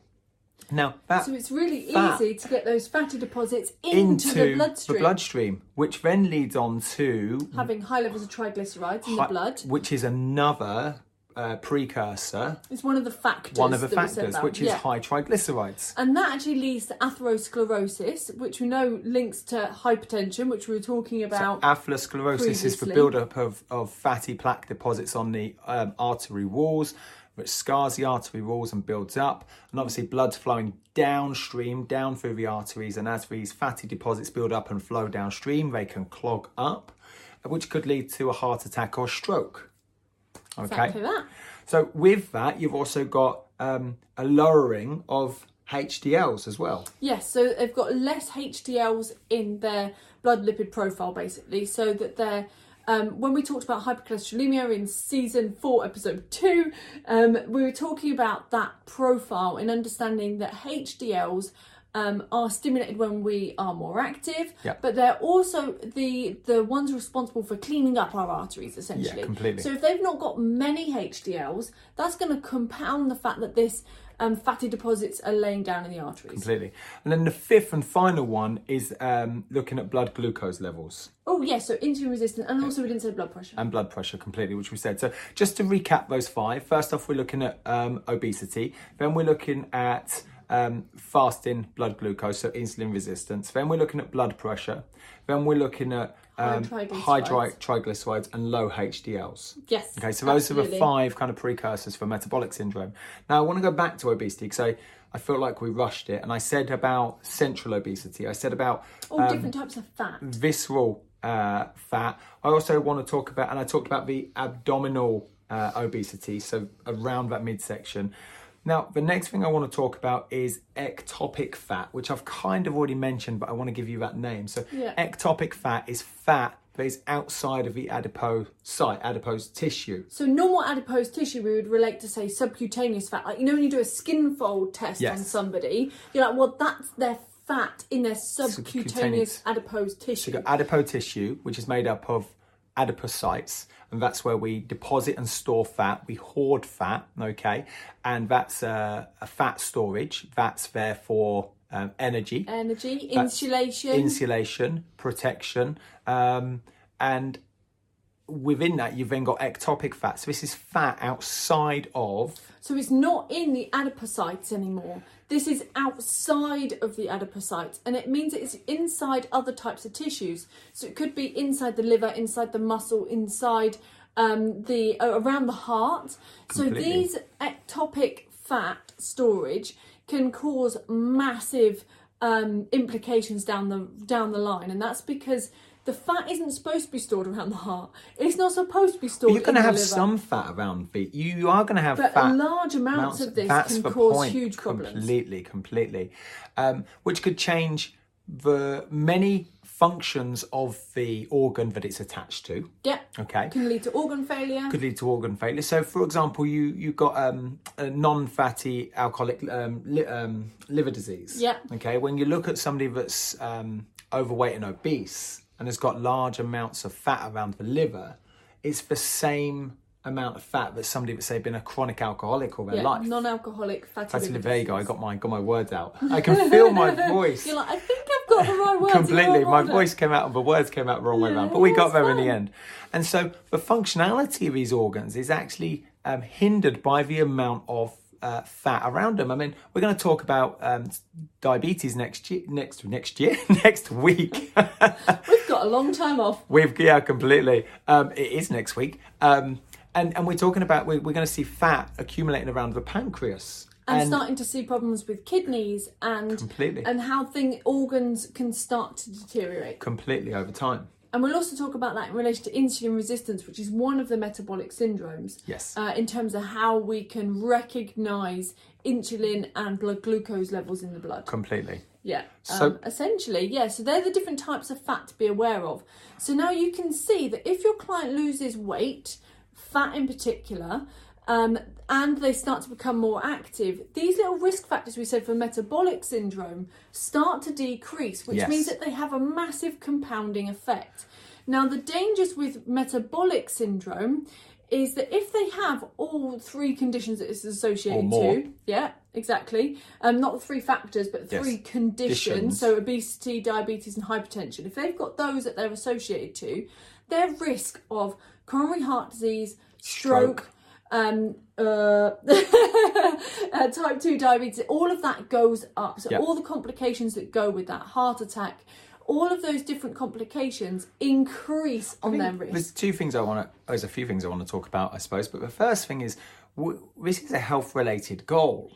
A: Now that
C: So it's really easy to get those fatty deposits into, the bloodstream, the
A: bloodstream, which then leads on to
C: having high levels of triglycerides in
A: hi-
C: the blood.
A: which is another uh, precursor,
C: It's one of the factors.
A: one of the
C: that we said
A: factors, which is
C: Yeah.
A: high triglycerides.
C: And that actually leads to atherosclerosis, which we know links to hypertension, which we were talking about.
A: Atherosclerosis is the
C: previously.
A: buildup of, of fatty plaque deposits on the um, artery walls, which scars the artery walls and builds up. And obviously, blood's flowing downstream, down through the arteries. And as these fatty deposits build up and flow downstream, they can clog up, which could lead to a heart attack or stroke. Okay.
C: Exactly that.
A: So, with that, you've also got um, a lowering of HDLs as well.
C: Yes, so they've got less HDLs in their blood lipid profile, basically, so that they're. Um, when we talked about hypercholesterolemia in season four, episode two, um, we were talking about that profile and understanding that HDLs um, are stimulated when we are more active,
A: Yeah.
C: but they're also the the ones responsible for cleaning up our arteries, essentially.
A: Yeah, completely.
C: So if they've not got many HDLs, that's going to compound the fact that this um, fatty deposits are laying down in the arteries.
A: Completely. And then the fifth and final one is um, looking at blood glucose levels.
C: Oh yes, so insulin resistant, and also we didn't say blood pressure.
A: and blood pressure completely, which we said. So just to recap those five, first off, we're looking at um, obesity. Then we're looking at um, fasting blood glucose, so insulin resistance. Then we're looking at blood pressure. Then we're looking at um,
C: High
A: high
C: triglycerides.
A: tri- triglycerides and low HDLs.
C: yes.
A: Okay, so those are the five kind of precursors for metabolic syndrome. Now, I want to go back to obesity because I, I feel like we rushed it. And I said about central obesity, I said about
C: All
A: um,
C: different types of fat.
A: visceral uh, fat. I also want to talk about, and I talked about the abdominal uh, obesity, so around that midsection. Now, the next thing I want to talk about is ectopic fat, which I've kind of already mentioned, but I want to give you that name. So,
C: Yeah.
A: ectopic fat is fat that is outside of the adipose site, adipose tissue.
C: So normal adipose tissue we would relate to say subcutaneous fat. Like you know when you do a skin fold test
A: Yes.
C: on somebody, you're like, well that's their fat in their subcutaneous,
A: Subcutaneous.
C: adipose tissue.
A: You've got adipose tissue, which is made up of adipocytes, and that's where we deposit and store fat. We hoard fat, okay, and that's uh, a fat storage. That's there for um, energy,
C: Energy,
A: That's
C: insulation.
A: insulation, protection, um, and within that you've then got ectopic fat. So this is fat outside of
C: So it's not in the adipocytes anymore. This is outside of the adipocytes, and it means it's inside other types of tissues. So it could be inside the liver, inside the muscle, inside um, the uh, around the heart. So these ectopic fat storage can cause massive um, implications down the down the line, and that's because. The fat isn't supposed to be stored around the heart. It's not supposed to be stored.
A: you're going to have
C: liver.
A: some fat around feet. You are going to have
C: But
A: fat.
C: large amounts of this can cause
A: point.
C: huge problems.
A: Completely, completely. Um, which could change the many functions of the organ that it's attached to.
C: Yeah.
A: Okay.
C: Can lead to organ failure.
A: Could lead to organ failure. So, for example, you you got um, a non-fatty alcoholic um, li- um, liver disease.
C: Yeah.
A: Okay. When you look at somebody that's um, overweight and obese and has got large amounts of fat around the liver, it's the same amount of fat that somebody would say been a chronic alcoholic all their
C: yeah,
A: life.
C: non-alcoholic fatty,
A: Fatty
C: liver
A: liver. There you go. I got my got my words out. I can feel my voice.
C: You're like, I think I've got the right words.
A: Completely, my
C: order.
A: voice came out. The words came out the wrong way
C: Yeah,
A: around, but we got there in the end. And so, the functionality of these organs is actually um, hindered by the amount of uh, fat around them. I mean, we're going to talk about um, diabetes next year, next next year, next week.
C: Got a long time off.
A: We've yeah, completely. Um, it is next week, um, and and we're talking about we're, we're going to see fat accumulating around the pancreas.
C: And, starting to see problems with kidneys and
A: Completely.
C: and how thing organs can start to deteriorate.
A: completely over time.
C: And we'll also talk about that in relation to insulin resistance, which is one of the metabolic syndromes.
A: Yes.
C: Uh, in terms of how we can recognise insulin and blood glucose levels in the blood.
A: Completely.
C: Yeah.
A: So-
C: um, essentially, yeah. So they're the different types of fat to be aware of. So now you can see that if your client loses weight, fat in particular, um, and they start to become more active, these little risk factors we said for metabolic syndrome start to decrease, which
A: Yes.
C: means that they have a massive compounding effect. Now, the dangers with metabolic syndrome is that if they have all three conditions that it's associated to, yeah, exactly. Um, not the three factors, but
A: Yes.
C: three conditions.
A: Conditions.
C: So obesity, diabetes, and hypertension. If they've got those that they're associated to, their risk of coronary heart disease, stroke,
A: Stroke.
C: um, uh, uh, type two diabetes, all of that goes up. So
A: Yeah.
C: all the complications that go with that, heart attack. All of those different complications increase on their risk.
A: There's two things I want to. There's a few things I want to talk about, I suppose. But the first thing is, w- this is a health-related goal,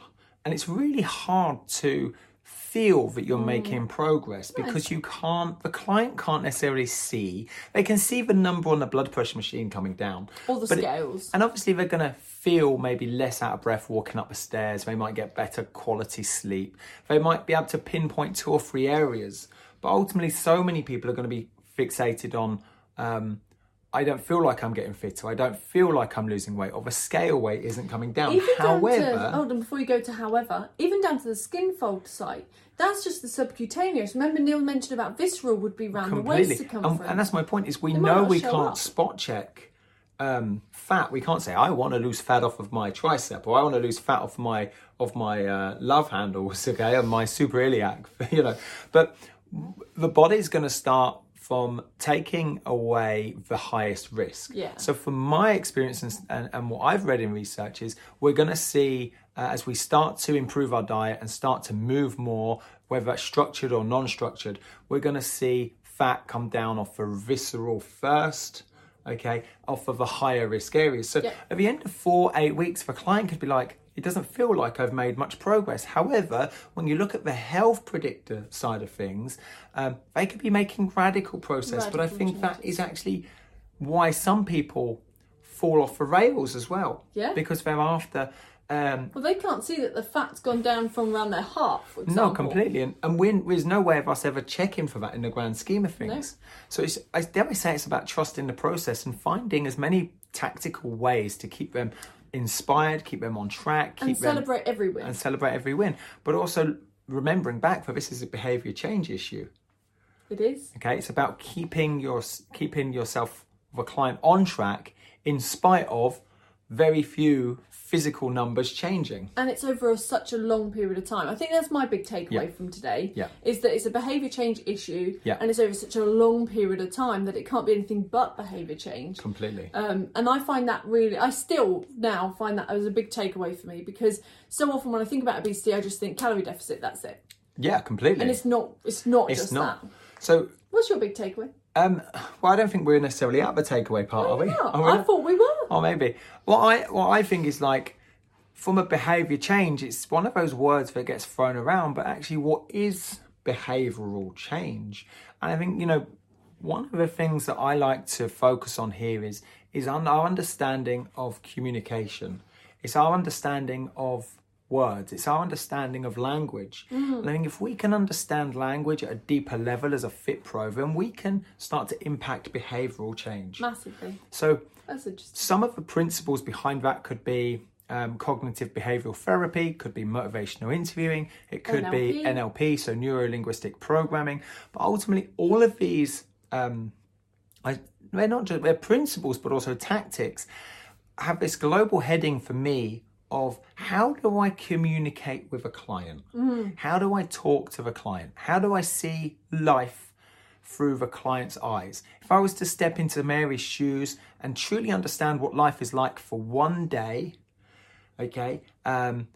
A: and it's really hard to feel that
C: Mm.
A: you're making progress because you can't. The client can't necessarily see. They can see the number on the blood pressure machine coming down,
C: All the
A: but it-
C: scales.
A: and obviously they're going to feel maybe less out of breath walking up the stairs. They might get better quality sleep. They might be able to pinpoint two or three areas. But ultimately, so many people are going to be fixated on, um, I don't feel like I'm getting fitter. I don't feel like I'm losing weight, or the scale weight isn't coming down.
C: Even
A: However,
C: down to, hold on, before you go to however, even down to the skin fold site, that's just the subcutaneous. Remember Neil mentioned about visceral would be around the waist
A: completely,
C: circumference.
A: and, and that's my point. Is we
C: They
A: know we can't
C: up.
A: spot check um, fat. We can't say I want to lose fat off of my tricep or I want to lose fat off my of my uh, love handles, okay, and my suprailiac, you know. But the body's going to start from taking away the highest risk.
C: Yeah.
A: So from my experience and, and, and what I've read in research is we're going to see uh, as we start to improve our diet and start to move more, whether that's structured or non-structured, we're going to see fat come down off the visceral first. Okay, off of the higher risk areas. So
C: Yeah.
A: at the end of four, eight weeks, the client could be like, it doesn't feel like I've made much progress. However, when you look at the health predictor side of things, um, they could be making radical process. but I think that
C: changes.
A: is actually why some people fall off the rails as well.
C: Yeah.
A: Because they're after. Um,
C: well, they can't see that the fat's gone down from around their heart, for example.
A: no, completely, and, and there's no way of us ever checking for that in the grand scheme of things. So it's, I dare I say it's about trusting the process and finding as many tactical ways to keep them inspired, keep them on track, keep
C: And
A: them
C: celebrate every win.
A: and celebrate every win. But also remembering back that this is a behaviour change issue.
C: It is.
A: Okay, it's about keeping your keeping yourself the client on track in spite of very few physical numbers changing.
C: and it's over a, such a long period of time. I think that's my big takeaway
A: Yeah.
C: from today.
A: Yeah.
C: Is that it's a behaviour change issue,
A: Yeah.
C: and it's over such a long period of time that it can't be anything but behaviour change.
A: Completely.
C: Um, and I find that really, I still now find that as a big takeaway for me because so often when I think about obesity, I just think calorie deficit. That's it,
A: yeah, completely.
C: and it's not. It's not
A: It's
C: just
A: not.
C: that.
A: So,
C: What's your big takeaway?
A: Um, well, I don't think we're necessarily at the takeaway part, are we?
C: Yeah,
A: Are we
C: I
A: not?
C: thought we were.
A: Or maybe. What I what I think is like from a behaviour change, it's one of those words that gets thrown around, but actually what is behavioural change? And I think, you know, one of the things that I like to focus on here is is our understanding of communication. It's our understanding of words. It's our understanding of language. And I think if we can understand language at a deeper level as a fit pro, then we can start to impact behavioural change.
C: Massively.
A: So
C: That's interesting.
A: some of the principles behind that could be um, cognitive behavioral therapy, could be motivational interviewing, it could be
C: NLP.
A: NLP, so neuro linguistic programming. But ultimately, all of these, um, I, they're not just they're principles, but also tactics, have this global heading for me of how do I communicate with a client? How do I talk to the client? How do I see life through the client's eyes. If I was to step into Mary's shoes and truly understand what life is like for one day, okay, um,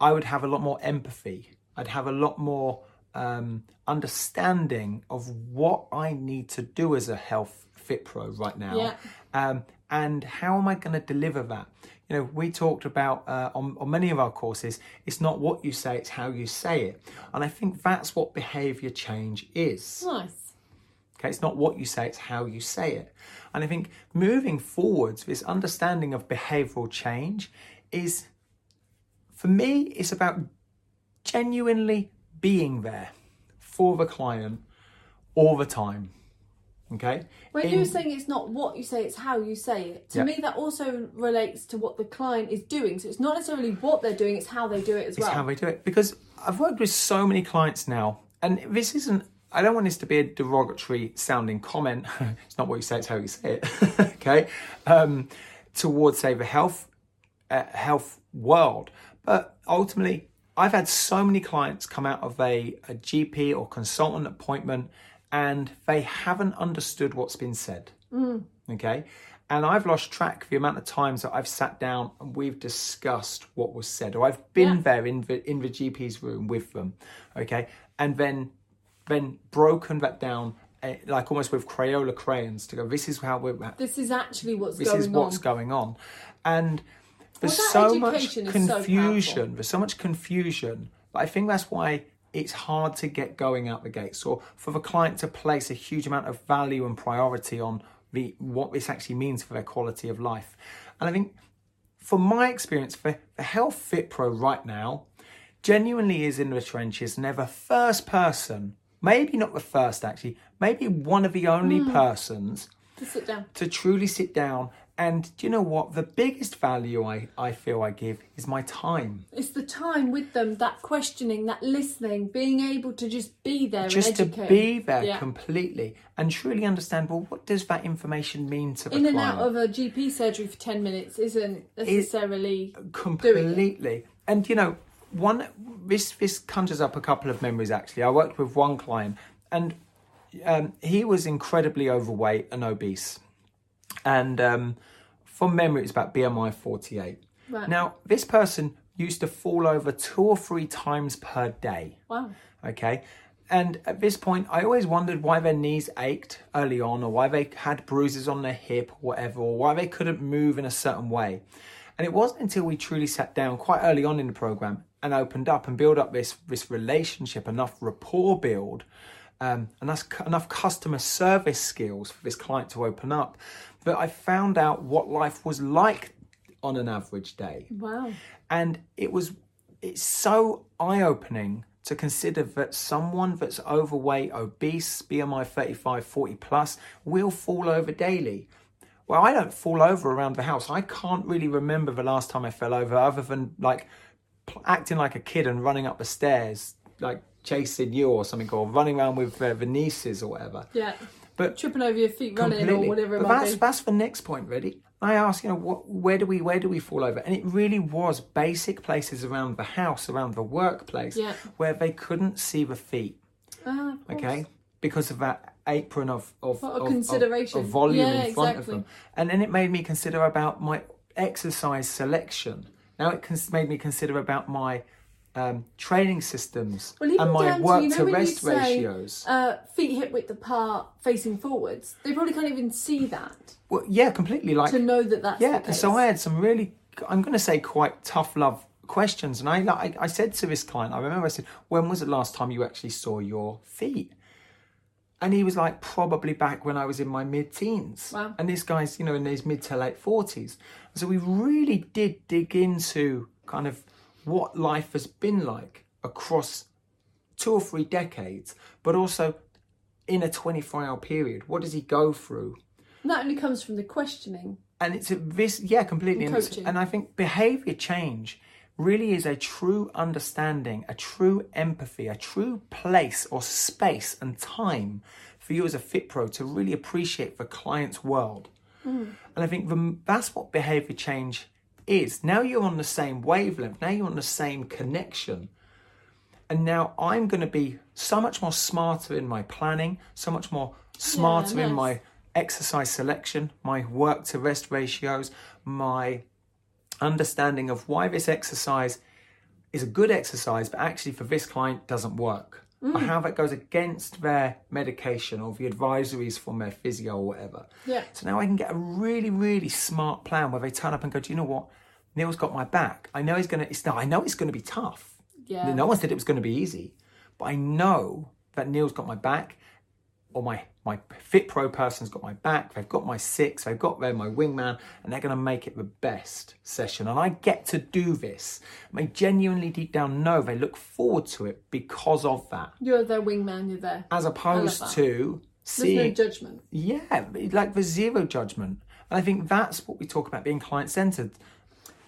A: I would have a lot more empathy. I'd have a lot more um, understanding of what I need to do as a health fit pro right now.
C: Yeah.
A: Um, and how am I going to deliver that? You know, we talked about uh, on, on many of our courses, it's not what you say, it's how you say it. And I think that's what behavior change is.
C: Nice.
A: Okay, it's not what you say, it's how you say it. And I think moving forwards, this understanding of behavioral change is, for me, it's about genuinely being there for the client all the time. Okay?
C: When
A: In-
C: you're saying it's not what you say, it's how you say it. To
A: Yeah.
C: me, that also relates to what the client is doing. So it's not necessarily what they're doing; it's how they do it as
A: It's
C: well.
A: how they do it. Because I've worked with so many clients now, and this isn't. I don't want this to be a derogatory sounding comment. it's not what you say; it's how you say it. okay, um, towards say the health uh, health world. But ultimately, I've had so many clients come out of a, a GP or consultant appointment and they haven't understood what's been said. Okay. And I've lost track of the amount of times that I've sat down and we've discussed what was said, or I've been
C: Yeah.
A: there in the in the GP's room with them, okay, and then then broken that down eh, like almost with Crayola crayons to go. This is how we're.
C: This is actually what's
A: This
C: going
A: is what's
C: on.
A: going on, and there's
C: Well,
A: so much
C: is so
A: confusion. there's so much confusion. But I think that's why it's hard to get going out the gates, or for the client to place a huge amount of value and priority on the what this actually means for their quality of life. And I think, from my experience, for the Health Fit Pro right now, genuinely is in the trenches and they're the first person, maybe not the first actually, maybe one of the only
C: Hmm.
A: persons
C: To sit down.
A: to truly sit down. And do you know what? The biggest value I, I feel I give is my time.
C: It's the time with them, that questioning, that listening, being able to just be there
A: Just to be there
C: Yeah.
A: completely and truly understand well, what does that information mean to the
C: In and out of a GP surgery for 10 minutes isn't necessarily.
A: completely. And you know, one this this conjures up a couple of memories. Actually, I worked with one client, and um, he was incredibly overweight and obese, and um, from memory, it's about BMI forty eight.
C: Right.
A: Now, this person used to fall over two or three times per day.
C: wow.
A: Okay. And at this point, I always wondered why their knees ached early on, or why they had bruises on their hip, or whatever, or why they couldn't move in a certain way. And it wasn't until we truly sat down quite early on in the program and opened up and build up this this relationship, enough rapport build, um, enough enough customer service skills for this client to open up, But I found out what life was like on an average day.
C: Wow.
A: and it was it's so eye-opening to consider that someone that's overweight obese bmi 35 40 plus will fall over daily. Well i don't fall over around the house. I can't really remember the last time i fell over other than like acting like a kid and running up the stairs like chasing you or something or running around with uh, the nieces or whatever
C: Yeah.
A: but
C: Tripping over your feet, running, or whatever it
A: but that's
C: be.
A: that's the next point, ready? I asked, you know, what, where do we where do we fall over? And it really was basic places around the house, around the workplace,
C: Yeah.
A: where they couldn't see the feet.
C: Of course.
A: Okay, because of that apron of of, of- of-
C: consideration.
A: of volume
C: Yeah,
A: in front of them, and then it made me consider about my exercise selection. Now it cons- made me consider about my um, training systems
C: Well,
A: and my
C: down
A: work
C: you know,
A: to rest
C: say,
A: ratios.
C: Uh, feet hip width apart, facing forwards. They probably can't even see that
A: well, yeah, completely. Like
C: to know that that's
A: Yeah,
C: the case.
A: so I had some really, I'm going to say quite tough love questions. And I, I, I said to this client, I remember I said, when was the last time you actually saw your feet? And he was like, probably back when I was in my mid teens.
C: Wow.
A: And this guy's, you know, in his mid to late 40s. So we really did dig into kind of what life has been like across two or three decades, but also in a 24 hour period. What does he go through?
C: And that only comes from the questioning.
A: and it's a this yeah completely
C: And
A: and, and i think behavior change really is a true understanding a true empathy a true place or space and time for you as a fit pro to really appreciate the client's world mm. and i think the, that's what behavior change is now you're on the same wavelength now you're on the same connection and now i'm going to be so much more smarter in my planning so much more smarter in
C: nice.
A: my exercise selection, my work to rest ratios, my understanding of why this exercise is a good exercise, but actually for this client doesn't work. Mm. Or how that goes against their medication or the advisories from their physio or whatever.
C: Yeah.
A: So now I can get a really, really smart plan where they turn up and go, Do you know what? Neil's got my back. I know he's gonna it's I know it's gonna be tough.
C: Yeah.
A: No one said it was gonna be easy. But I know that Neil's got my back or my my fit pro person's got my back they've got my six they've got there my wingman and they're going to make it the best session. And i get to do this. And they genuinely deep down know they look forward to it because of that.
C: You're their wingman, you're there.
A: as opposed to
C: There's no
A: seeing
C: judgment.
A: yeah like the zero judgment. And i think that's what we talk about being client centered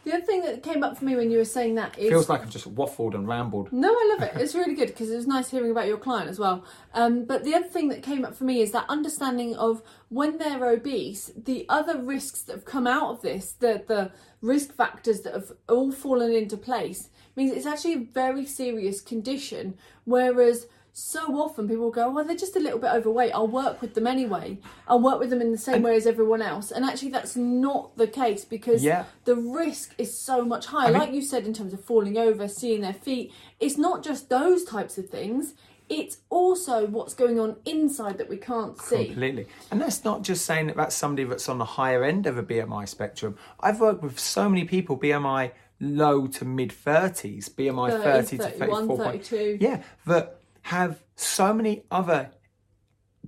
C: The other thing that came up for me when you were saying that is
A: feels like i've just waffled and rambled
C: No, I love it. It's really good because it was nice hearing about your client as well. Um, but the other thing that came up for me is that understanding of when they're obese, the other risks that have come out of this, the the risk factors that have all fallen into place means it's actually a very serious condition. Whereas so often people go, well, they're just a little bit overweight. I'll work with them anyway. I'll work with them in the same way as everyone else. And actually, that's not the case because
A: Yeah.
C: the risk is so much higher.
A: mean-
C: like you said, in terms of falling over, seeing their feet, it's not just those types of things. It's also what's going on inside that we can't see.
A: Completely. And that's not just saying that that's somebody that's on the higher end of a BMI spectrum. I've worked with so many people, BMI low to mid 30s, BMI 30,
C: 30,
A: to
C: 31,
A: 34. point-
C: 32.
A: Yeah, that have so many other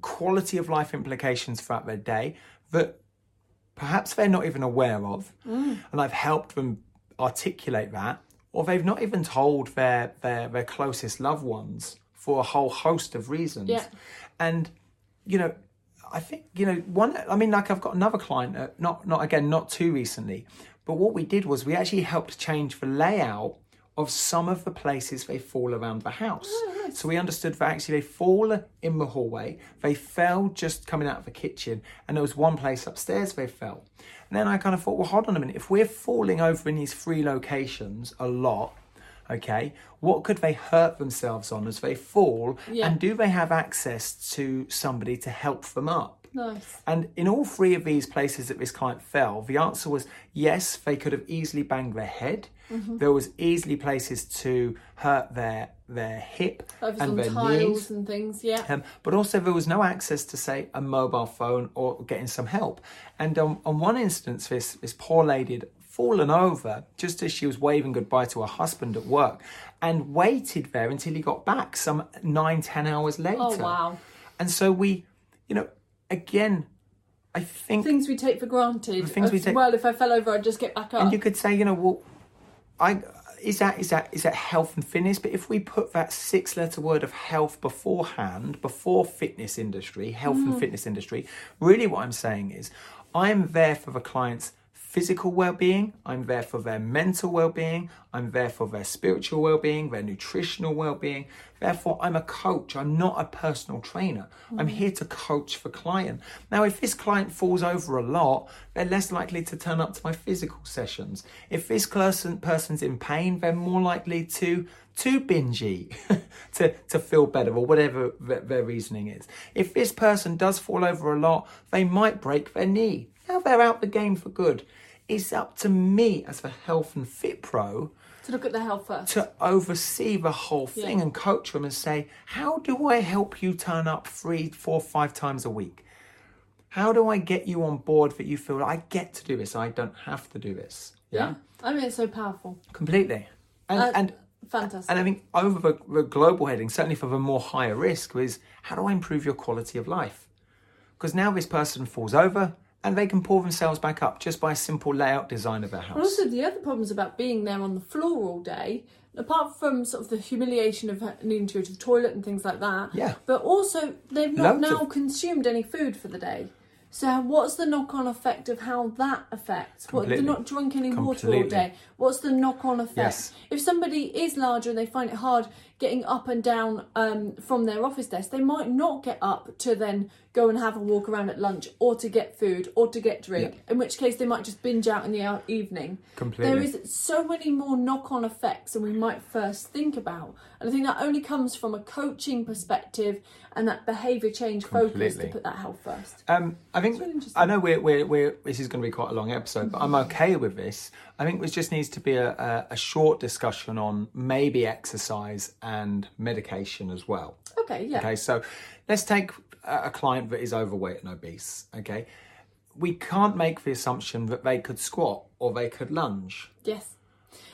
A: quality of life implications throughout their day that perhaps they're not even aware of.
C: Mm.
A: And I've helped them articulate that, or they've not even told their, their, their closest loved ones for a whole host of reasons.
C: Yeah.
A: And, you know, I think, you know, one, I mean, like I've got another client, uh, not, not again, not too recently, but what we did was we actually helped change the layout of some of the places they fall around the house. Oh, so we understood that actually they fall in the hallway, they fell just coming out of the kitchen, and there was one place upstairs they fell. And then I kind of thought, well, hold on a minute, if we're falling over in these three locations a lot, okay, what could they hurt themselves on as they fall?
C: Yeah.
A: And do they have access to somebody to help them up?
C: Nice.
A: And in all three of these places that this client fell, the answer was yes, they could have easily banged their head.
C: Mm-hmm.
A: There was easily places to hurt their their hip
C: Over
A: and
C: some
A: their
C: tiles
A: knees.
C: and things, yeah.
A: Um, but also there was no access to say a mobile phone or getting some help. And um, on one instance, this this poor lady had fallen over just as she was waving goodbye to her husband at work, and waited there until he got back some nine ten hours later.
C: Oh, wow.
A: And so we, you know, again, I think
C: Things we take for granted.
A: things we take-
C: Well, if I fell over, I'd just get back up.
A: and you could say, you know, well, I is that is that is that health and fitness? But if we put that six letter word of health beforehand, before fitness industry, health
C: Mm.
A: and fitness industry, really what I'm saying is I'm there for the client's physical well-being, I'm there for their mental well-being, I'm there for their spiritual well-being, their nutritional well-being. Therefore, I'm a coach. I'm not a personal trainer. I'm mm. here to coach for client. Now, if this client falls over a lot, they're less likely to turn up to my physical sessions. If this person person's in pain, they're more likely to to binge eat, to, to feel better, or whatever th- their reasoning is. If this person does fall over a lot, they might break their knee. Now they're out the game for good. It's up to me as the health and fit pro
C: to look at their health first.
A: to oversee the whole thing
C: Yeah.
A: and coach them and say, how do I help you turn up three, four, five times a week? How do I get you on board that you feel I get to do this? I don't have to do this.
C: yeah. I mean, it's so powerful.
A: completely. And
C: Uh,
A: and
C: Fantastic.
A: and I think over the, the global heading, certainly for the more higher risk, is how do I improve your quality of life? Because now this person falls over and they can pull themselves back up just by a simple layout design of their house.
C: And also, the other problems about being there on the floor all day, apart from sort of the humiliation of needing to go to the toilet and things like that,
A: Yeah.
C: but also they've not
A: Loads
C: now
A: of-
C: consumed any food for the day. So, what's the knock on effect of how that affects? What, they're not drunk any water all day. What's the knock on effect?
A: Yes.
C: If somebody is larger and they find it hard getting up and down um, from their office desk, they might not get up to then go and have a walk around at lunch or to get food or to get drink,
A: Yeah.
C: in which case they might just binge out in the evening.
A: Completely.
C: There is so many more knock on effects than we might first think about. And I think that only comes from a coaching perspective and that behaviour change focus to put that health first.
A: Um, I think
C: really.
A: I know we're, we're, we're this is going to be quite a long episode, but I'm okay with this. I think there just needs to be a, a, a short discussion on maybe exercise and medication as well.
C: Okay, yeah.
A: Okay, so let's take a client that is overweight and obese. Okay, we can't make the assumption that they could squat or they could lunge.
C: Yes.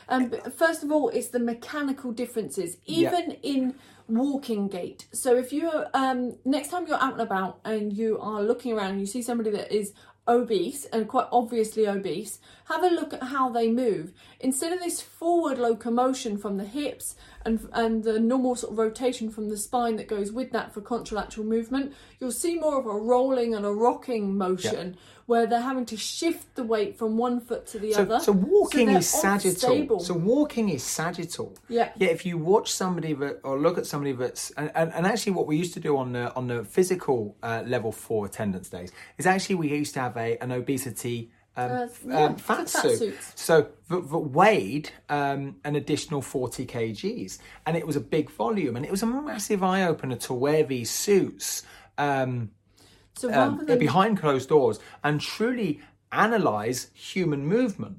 C: Um, but first of all, it's the mechanical differences,
A: Yeah.
C: even in walking gait. So if you um, next time you're out and about and you are looking around and you see somebody that is obese and quite obviously obese, have a look at how they move. Instead of this forward locomotion from the hips and and the normal sort of rotation from the spine that goes with that for contralateral movement, you'll see more of a rolling and a rocking motion where they're having to shift the weight from one foot to the
A: So,
C: other.
A: so walking
C: they're
A: is sagittal.
C: unstable.
A: So walking is sagittal.
C: Yeah.
A: Yeah. If you watch somebody that, or look at somebody that's, and, and, and actually, what we used to do on the on the physical uh, level for attendance days is actually we used to have a an obesity um,
C: Uh, yeah,
A: um, fat,
C: fat
A: suit.
C: suit.
A: So that, that weighed um, an additional 40 kgs, and it was a big volume, and it was a massive eye opener to wear these suits. Um,
C: So
A: um,
C: than
A: behind closed doors and truly analyze human movement.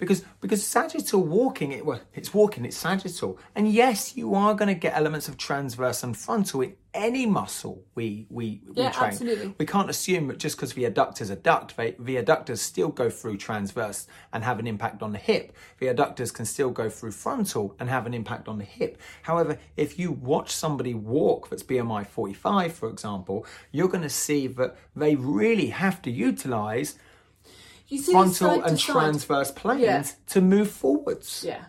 A: Because because sagittal walking, it well, it's walking, it's sagittal, and yes, you are going to get elements of transverse and frontal in any muscle we we, we train.
C: absolutely.
A: We can't assume that just because the adductors are duct, the adductors still go through transverse and have an impact on the hip. The adductors can still go through frontal and have an impact on the hip. However, if you watch somebody walk that's BMI 45, for example, you're going to see that they really have to utilize
C: you see this
A: frontal and
C: side.
A: transverse planes
C: Yeah.
A: to move forwards.
C: Yeah.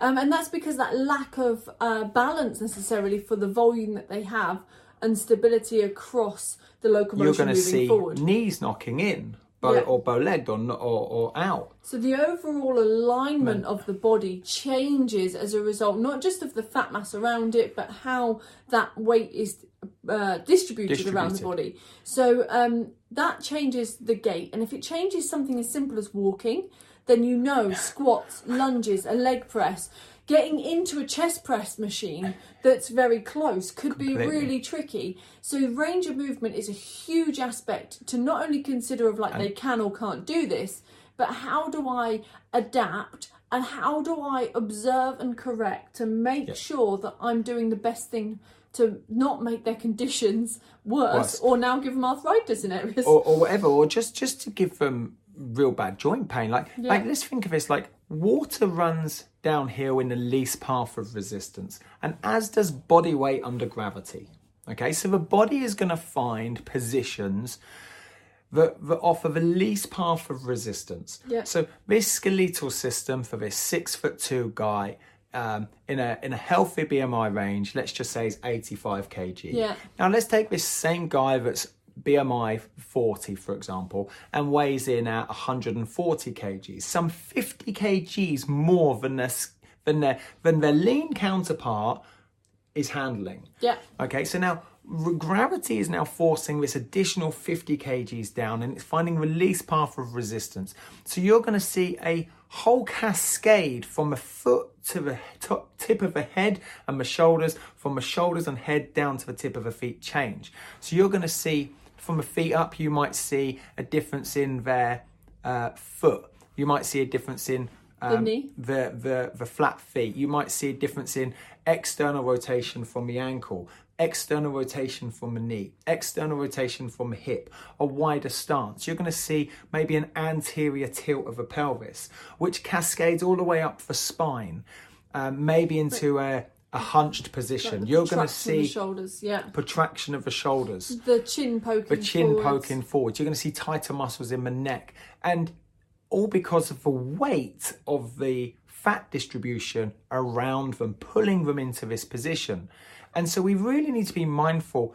C: Um, and that's because that lack of uh, balance necessarily for the volume that they have and stability across the locomotion You're
A: going to see
C: forward.
A: knees knocking in, bow,
C: Yeah.
A: or bow-legged, or, or or out.
C: So the overall alignment of the body changes as a result, not just of the fat mass around it, but how that weight is uh, distributed, around the body. So um, that changes the gait, and if it changes something as simple as walking, then you know squats, lunges, a leg press. Getting into a chest press machine that's very close could be really tricky. So range of movement is a huge aspect to not only consider of like they can or can't do this, but how do I adapt and how do I observe and correct to make sure that I'm doing the best thing to not make their conditions worse,
A: Worse.
C: or now give them arthritis in areas.
A: or, or whatever, or just just to give them real bad joint pain. Like like let's think of this like water runs downhill in the least path of resistance, and as does body weight under gravity. Okay, so the body is going to find positions that, that offer the least path of resistance.
C: Yeah.
A: So this skeletal system for this six foot two guy um, in a in a healthy BMI range, let's just say is 85 kg.
C: Yeah.
A: Now let's take this same guy that's BMI 40, for example, and weighs in at 140 kgs, some 50 kgs more than their than their than their lean counterpart is handling.
C: yeah,
A: Okay, so now r- gravity is now forcing this additional 50 kgs down and it's finding the least path of resistance. So you're going to see a whole cascade from the foot to the top, tip of the head and the shoulders, from the shoulders and head down to the tip of the feet change. So you're going to see from the feet up, you might see a difference in their uh, foot. You might see a difference in um,
C: knee.
A: the, the the flat feet. You might see a difference in external rotation from the ankle, external rotation from the knee, external rotation from the hip, a wider stance. You're going to see maybe an anterior tilt of the pelvis, which cascades all the way up the spine, um, maybe into a, a hunched position. You're going to
C: Traction of the
A: see
C: shoulders, yeah,
A: protraction of the shoulders
C: the chin poking,
A: the chin
C: forwards.
A: poking forward. You're going to see tighter muscles in the neck, and all because of the weight of the fat distribution around them, pulling them into this position. And so we really need to be mindful.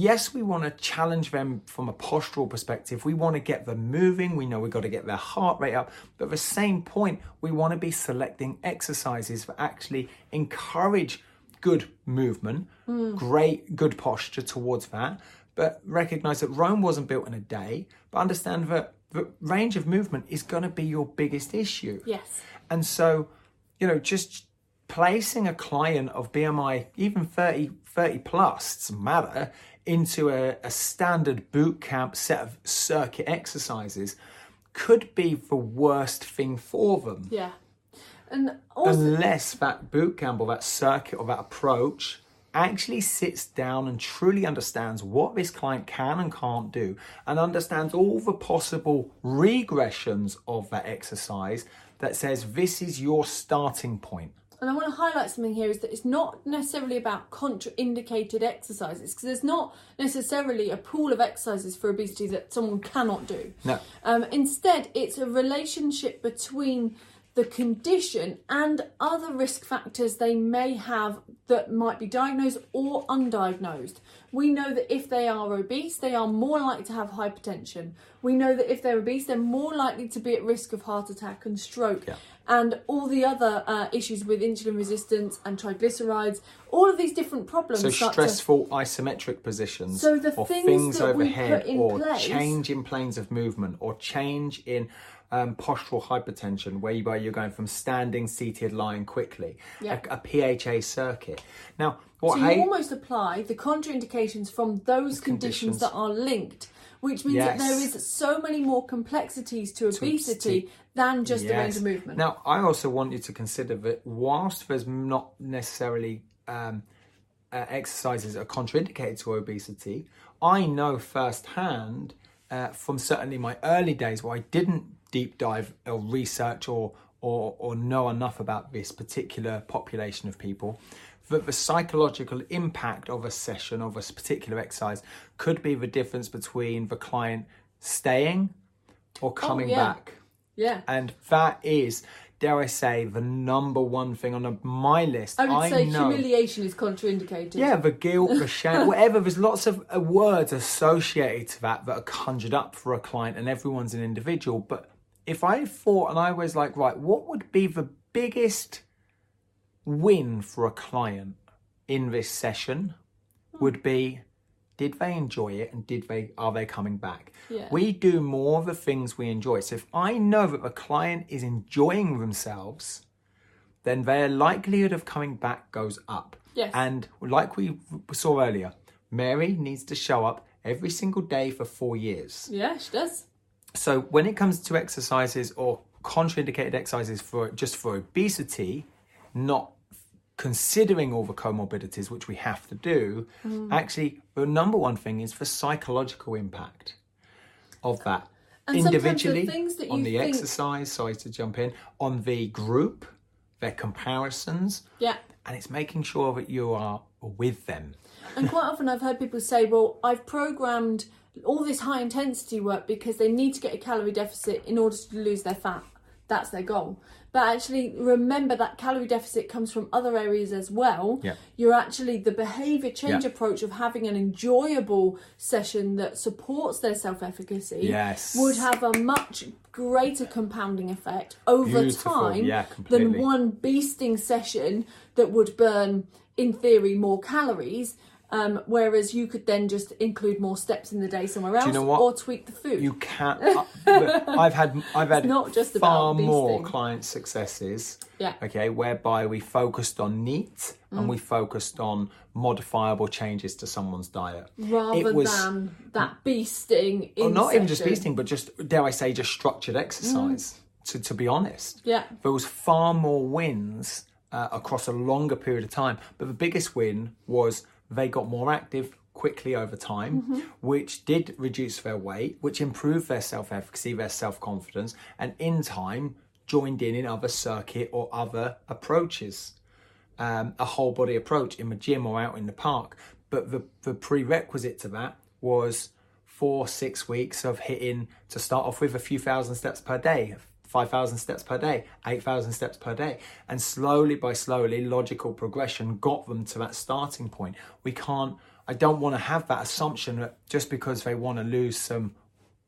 A: Yes, we want to challenge them from a postural perspective. We want to get them moving. We know we've got to get their heart rate up. But at the same point, we want to be selecting exercises that actually encourage good movement, hmm. great, good posture towards that. But recognize that Rome wasn't built in a day, but understand that the range of movement is going to be your biggest issue.
C: Yes,
A: And so, you know, just placing a client of BMI, even 30, 30 plus, doesn't matter, into a, a standard boot camp set of circuit exercises could be the worst thing for them
C: yeah, and also
A: unless that boot camp or that circuit or that approach actually sits down and truly understands what this client can and can't do and understands all the possible regressions of that exercise that says this is your starting point.
C: And I want to highlight something here is that it's not necessarily about contraindicated exercises because there's not necessarily a pool of exercises for obesity that someone cannot do.
A: No.
C: Um, instead, it's a relationship between the condition and other risk factors they may have that might be diagnosed or undiagnosed. We know that if they are obese, they are more likely to have hypertension. We know that if they're obese, they're more likely to be at risk of heart attack and stroke.
A: Yeah.
C: And all the other uh, issues with insulin resistance and triglycerides, all of these different problems.
A: So
C: start to-
A: stressful isometric positions,
C: So the
A: or
C: things
A: things
C: that we
A: overhead,
C: put in
A: or
C: place-
A: change in planes of movement, or change in um, postural hypertension, whereby you're going from standing, seated, lying quickly,
C: Yeah.
A: a, a PHA circuit. Now, what
C: So
A: I
C: you almost apply the contraindications from those conditions,
A: conditions.
C: that are linked, which means that there is so many more complexities to obesity
A: obesity.
C: than just the range of movement.
A: Now, I also want you to consider that whilst there's not necessarily um, uh, exercises that are contraindicated to obesity, I know firsthand uh, from certainly my early days where I didn't deep dive or research or, or, or know enough about this particular population of people. That the psychological impact of a session of a particular exercise could be the difference between the client staying or coming
C: yeah.
A: back.
C: yeah.
A: And that is, dare I say, the number one thing on my list.
C: I would say
A: know.
C: humiliation is contraindicated.
A: Yeah, the guilt, the shame, whatever. There's lots of uh, words associated to that that are conjured up for a client, and everyone's an individual. But if I thought and I was like, right, what would be the biggest win for a client in this session? Would be did they enjoy it and did they are they coming back
C: Yeah.
A: we do more of the things we enjoy so if i know that the client is enjoying themselves then their likelihood of coming back goes up
C: Yes.
A: and like we saw earlier mary needs to show up every single day for four years
C: Yeah, she does.
A: so when it comes to exercises or contraindicated exercises for just for obesity, not considering all the comorbidities which we have to do,
C: Mm.
A: actually the number one thing is the psychological impact of that.
C: And
A: Individually,
C: things that
A: on the
C: think-
A: exercise, sorry to jump in, on the group, their comparisons,
C: Yeah.
A: and it's making sure that you are with them.
C: And quite often I've heard people say, well, I've programmed all this high intensity work because they need to get a calorie deficit in order to lose their fat. That's their goal. But actually, remember that calorie deficit comes from other areas as well.
A: Yeah.
C: You're actually the behavior change
A: Yeah.
C: approach of having an enjoyable session that supports their self efficacy
A: Yes.
C: would have a much greater compounding effect over
A: Beautiful.
C: time
A: Yeah,
C: than one beasting session that would burn, in theory, more calories. Um, whereas you could then just include more steps in the day somewhere else,
A: know what?
C: or tweak the food.
A: You can't. uh, I've had I've had
C: not just
A: far more
C: beasting.
A: client successes.
C: Yeah.
A: Okay, whereby we focused on NEAT
C: Mm.
A: and we focused on modifiable changes to someone's diet.
C: rather
A: was-
C: than that beasting. In
A: Well, not even just
C: session.
A: beasting, but just dare I say, just structured exercise. To to be honest,
C: Yeah.
A: there was far more wins uh, across a longer period of time. But the biggest win was they got more active quickly over time,
C: Mm-hmm.
A: which did reduce their weight, which improved their self efficacy, their self confidence, and in time joined in in other circuit or other approaches um, a whole body approach in the gym or out in the park. But the, the prerequisite to that was four, six weeks of hitting to start off with a few thousand steps per day, 5,000 steps per day, 8,000 steps per day. And slowly by slowly, logical progression got them to that starting point. We can't, I don't want to have that assumption that just because they want to lose some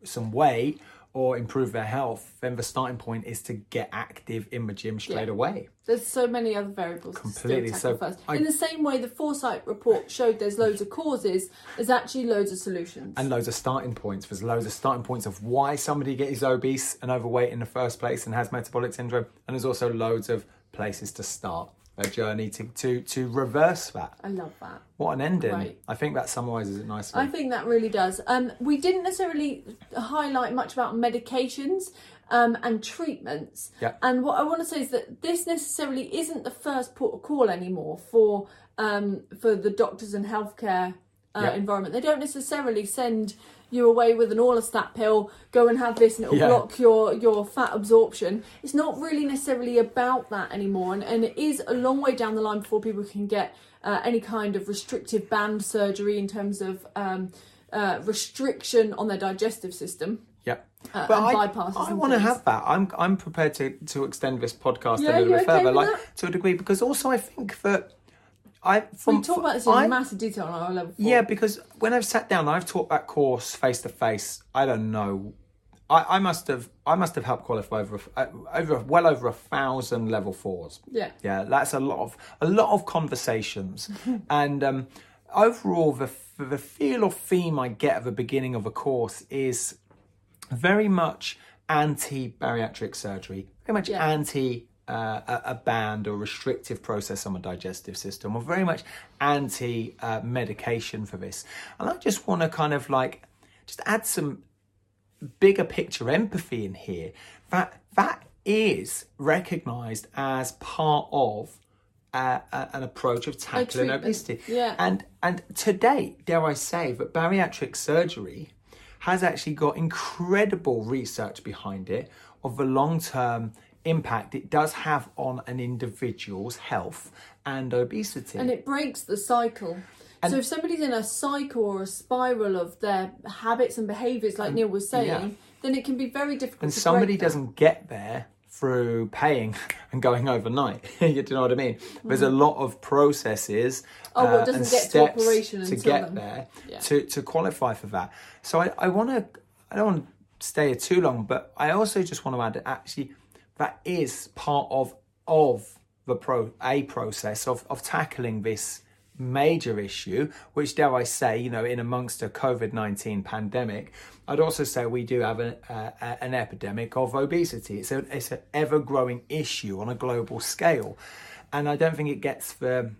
A: some weight or improve their health, then the starting point is to get active in the gym straight
C: Yeah.
A: away.
C: There's so many other variables
A: Completely. So
C: first.
A: I-
C: In the same way, the Foresight report showed there's loads of causes, there's actually loads of solutions.
A: and loads of starting points. There's loads of starting points of why somebody gets obese and overweight in the first place and has metabolic syndrome. And there's also loads of places to start a journey to to to reverse that.
C: I love that.
A: What an ending!
C: Right.
A: I think that summarises it nicely.
C: I think that really does. Um, we didn't necessarily highlight much about medications um, and treatments.
A: Yeah.
C: And what I want to say is that this necessarily isn't the first port of call anymore for um, for the doctors and healthcare uh,
A: Yeah.
C: environment. They don't necessarily send you away with an orlistat pill. Go and have this, and it'll
A: Yeah.
C: block your your fat absorption. It's not really necessarily about that anymore, and, and it is a long way down the line before people can get uh, any kind of restrictive band surgery in terms of um, uh, restriction on their digestive system.
A: Yep.
C: uh,
A: But I. I want to have that. I'm I'm prepared to, to extend this podcast
C: Yeah,
A: a little bit further, like
C: that?
A: to a degree, because also I think that I from
C: We talk about this in
A: I-
C: massive detail on our level. Four.
A: Yeah, because when I've sat down, I've taught that course face to face. I don't know. I, I must have I must have helped qualify over a- uh, over well over a thousand level fours.
C: Yeah.
A: Yeah, that's a lot of a lot of conversations, and um, overall, the the feel or theme I get at the beginning of a course is very much anti bariatric surgery, very much
C: Yeah.
A: anti uh, a, a band or restrictive process on the digestive system, or very much anti uh, medication for this. And I just want to kind of like just add some bigger picture empathy in here. That that is recognised as part of uh, an approach of tackling obesity.
C: yeah.
A: And and to date, dare I say, that bariatric surgery has actually got incredible research behind it of the long term impact it does have on an individual's health and obesity.
C: and it breaks the cycle. so if somebody's in a cycle or a spiral of their habits and behaviours, like Neil was saying,
A: yeah.
C: then it can be very difficult.
A: and
C: to
A: somebody doesn't get there through paying and going overnight. you know what I mean? There's a lot of processes
C: Mm. Oh, well,
A: uh,
C: doesn't
A: and
C: get to
A: steps
C: operation
A: to get
C: then.
A: there
C: Yeah.
A: to, to qualify for that. So I, I want to, I don't want to stay here too long, but I also just want to add that actually that is part of of the pro a process of of tackling this major issue, which dare I say, you know, in amongst a COVID nineteen pandemic, I'd also say we do have an uh, an epidemic of obesity. It's a it's an ever growing issue on a global scale, and I don't think it gets the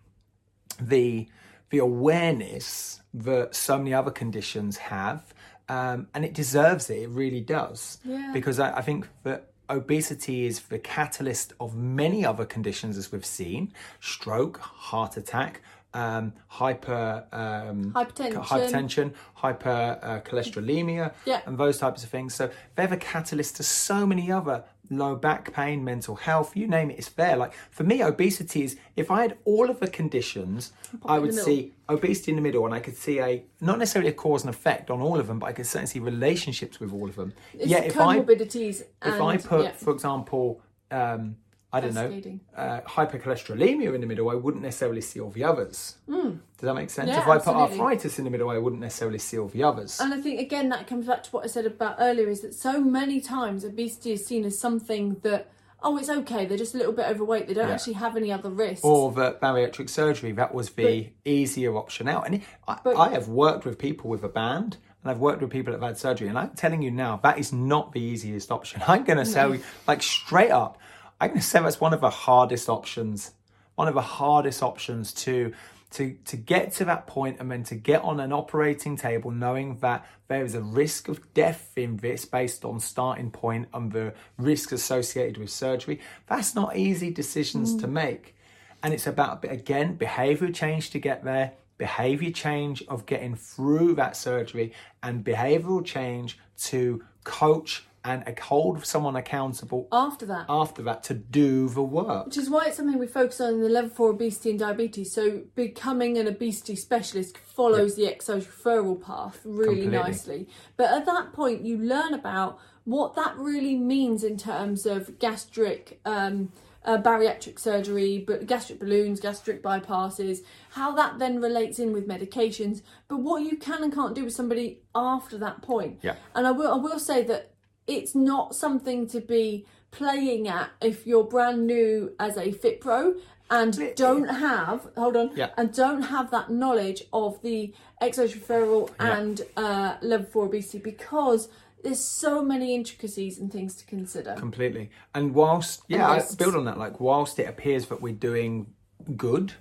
A: the the awareness that so many other conditions have, um, and it deserves it. It really does.
C: Yeah.
A: Because I, I think that obesity is the catalyst of many other conditions, as we've seen: stroke, heart attack. Um, hyper um,
C: Hypertension.
A: hypertension, hyper uh, cholesterolemia,
C: Yeah.
A: and those types of things. So they're the catalyst to so many other low back pain, mental health, you name it, it's there. Like for me, obesity is if I had all of the conditions, I would see obesity in the middle, and I could see a not necessarily a cause and effect on all of them, but I could certainly see relationships with all of them.
C: It's
A: yeah, if I if I put,
C: yeah,
A: for example, um, I don't know, uh, hypercholesterolemia in the middle, I wouldn't necessarily see all the others. Does that make sense?
C: Yeah,
A: if I put arthritis in the middle, I wouldn't necessarily see all the others.
C: And I think again that comes back to what I said about earlier is that so many times obesity is seen as something that oh it's okay they're just a little bit overweight they don't
A: Yeah.
C: actually have any other risks.
A: or the bariatric surgery. That was the easier option out. And I,
C: But-
A: I have worked with people with a band, and I've worked with people that have had surgery. And I'm telling you now, that is not the easiest option. I'm going to say, like straight up, I'm going to say that's one of the hardest options. One of the hardest options to to to get to that point and then to get on an operating table knowing that there is a risk of death in this based on starting point and the risks associated with surgery that's not easy decisions to mm. make and it's about again behavior change to get there behavior change of getting through that surgery and behavioral change to coach and hold someone accountable
C: After that.
A: after that to do the work
C: Which is why it's something we focus on in the level four obesity and diabetes. So becoming an obesity specialist follows the exercise referral path really
A: Completely.
C: nicely. But at that point, you learn about what that really means in terms of gastric. Um, uh, bariatric surgery, but gastric balloons, gastric bypasses, how that then relates in with medications, but what you can and can't do with somebody after that point.
A: Yeah.
C: And I will I will say that it's not something to be playing at if you're brand new as a fit pro and don't have hold on
A: Yeah.
C: and don't have that knowledge of the exercise referral and uh, level four obesity because there's so many intricacies and things to consider.
A: completely and whilst yeah I
C: risks.
A: build on that like whilst it appears that we're doing good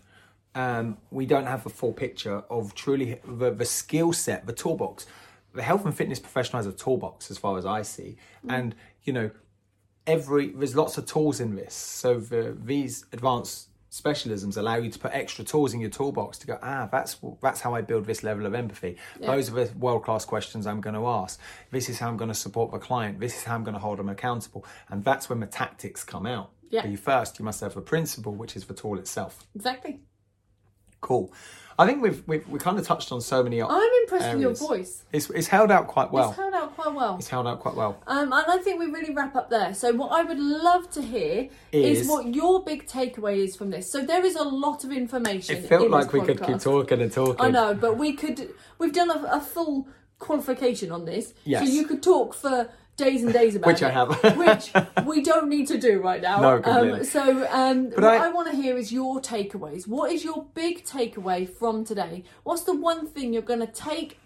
A: um, we don't have a full picture of truly the, the skill set the toolbox the health and fitness professional has a toolbox as far as i see. And you know every there's lots of tools in this. So the, these advanced specialisms allow you to put extra tools in your toolbox to go ah that's that's how i build this level of empathy. Those are the world-class questions i'm going to ask. This is how i'm going to support the client. This is how i'm going to hold them accountable. And that's when the tactics come out.
C: Yeah.
A: but you first you must have a principle which is the tool itself.
C: Exactly.
A: Cool. I think we've we've we kind of touched on so many.
C: I'm impressed with your voice.
A: It's it's held out quite well.
C: It's held out quite well.
A: It's held out quite well.
C: Um, and I think we really wrap up there. So, what I would love to hear is,
A: Is-
C: what your big takeaway is from this. So, there is a lot of information.
A: It felt
C: in
A: like we could keep talking and talking.
C: I know, but we could. We've done a, a full qualification on this,
A: Yes.
C: so you could talk for days and days about
A: Which
C: it.
A: I have.
C: which we don't need to do right now.
A: No,
C: um, so, um, what
A: I-
C: I, want to hear is your takeaways. What is your big takeaway from today? What's the one thing you're going to take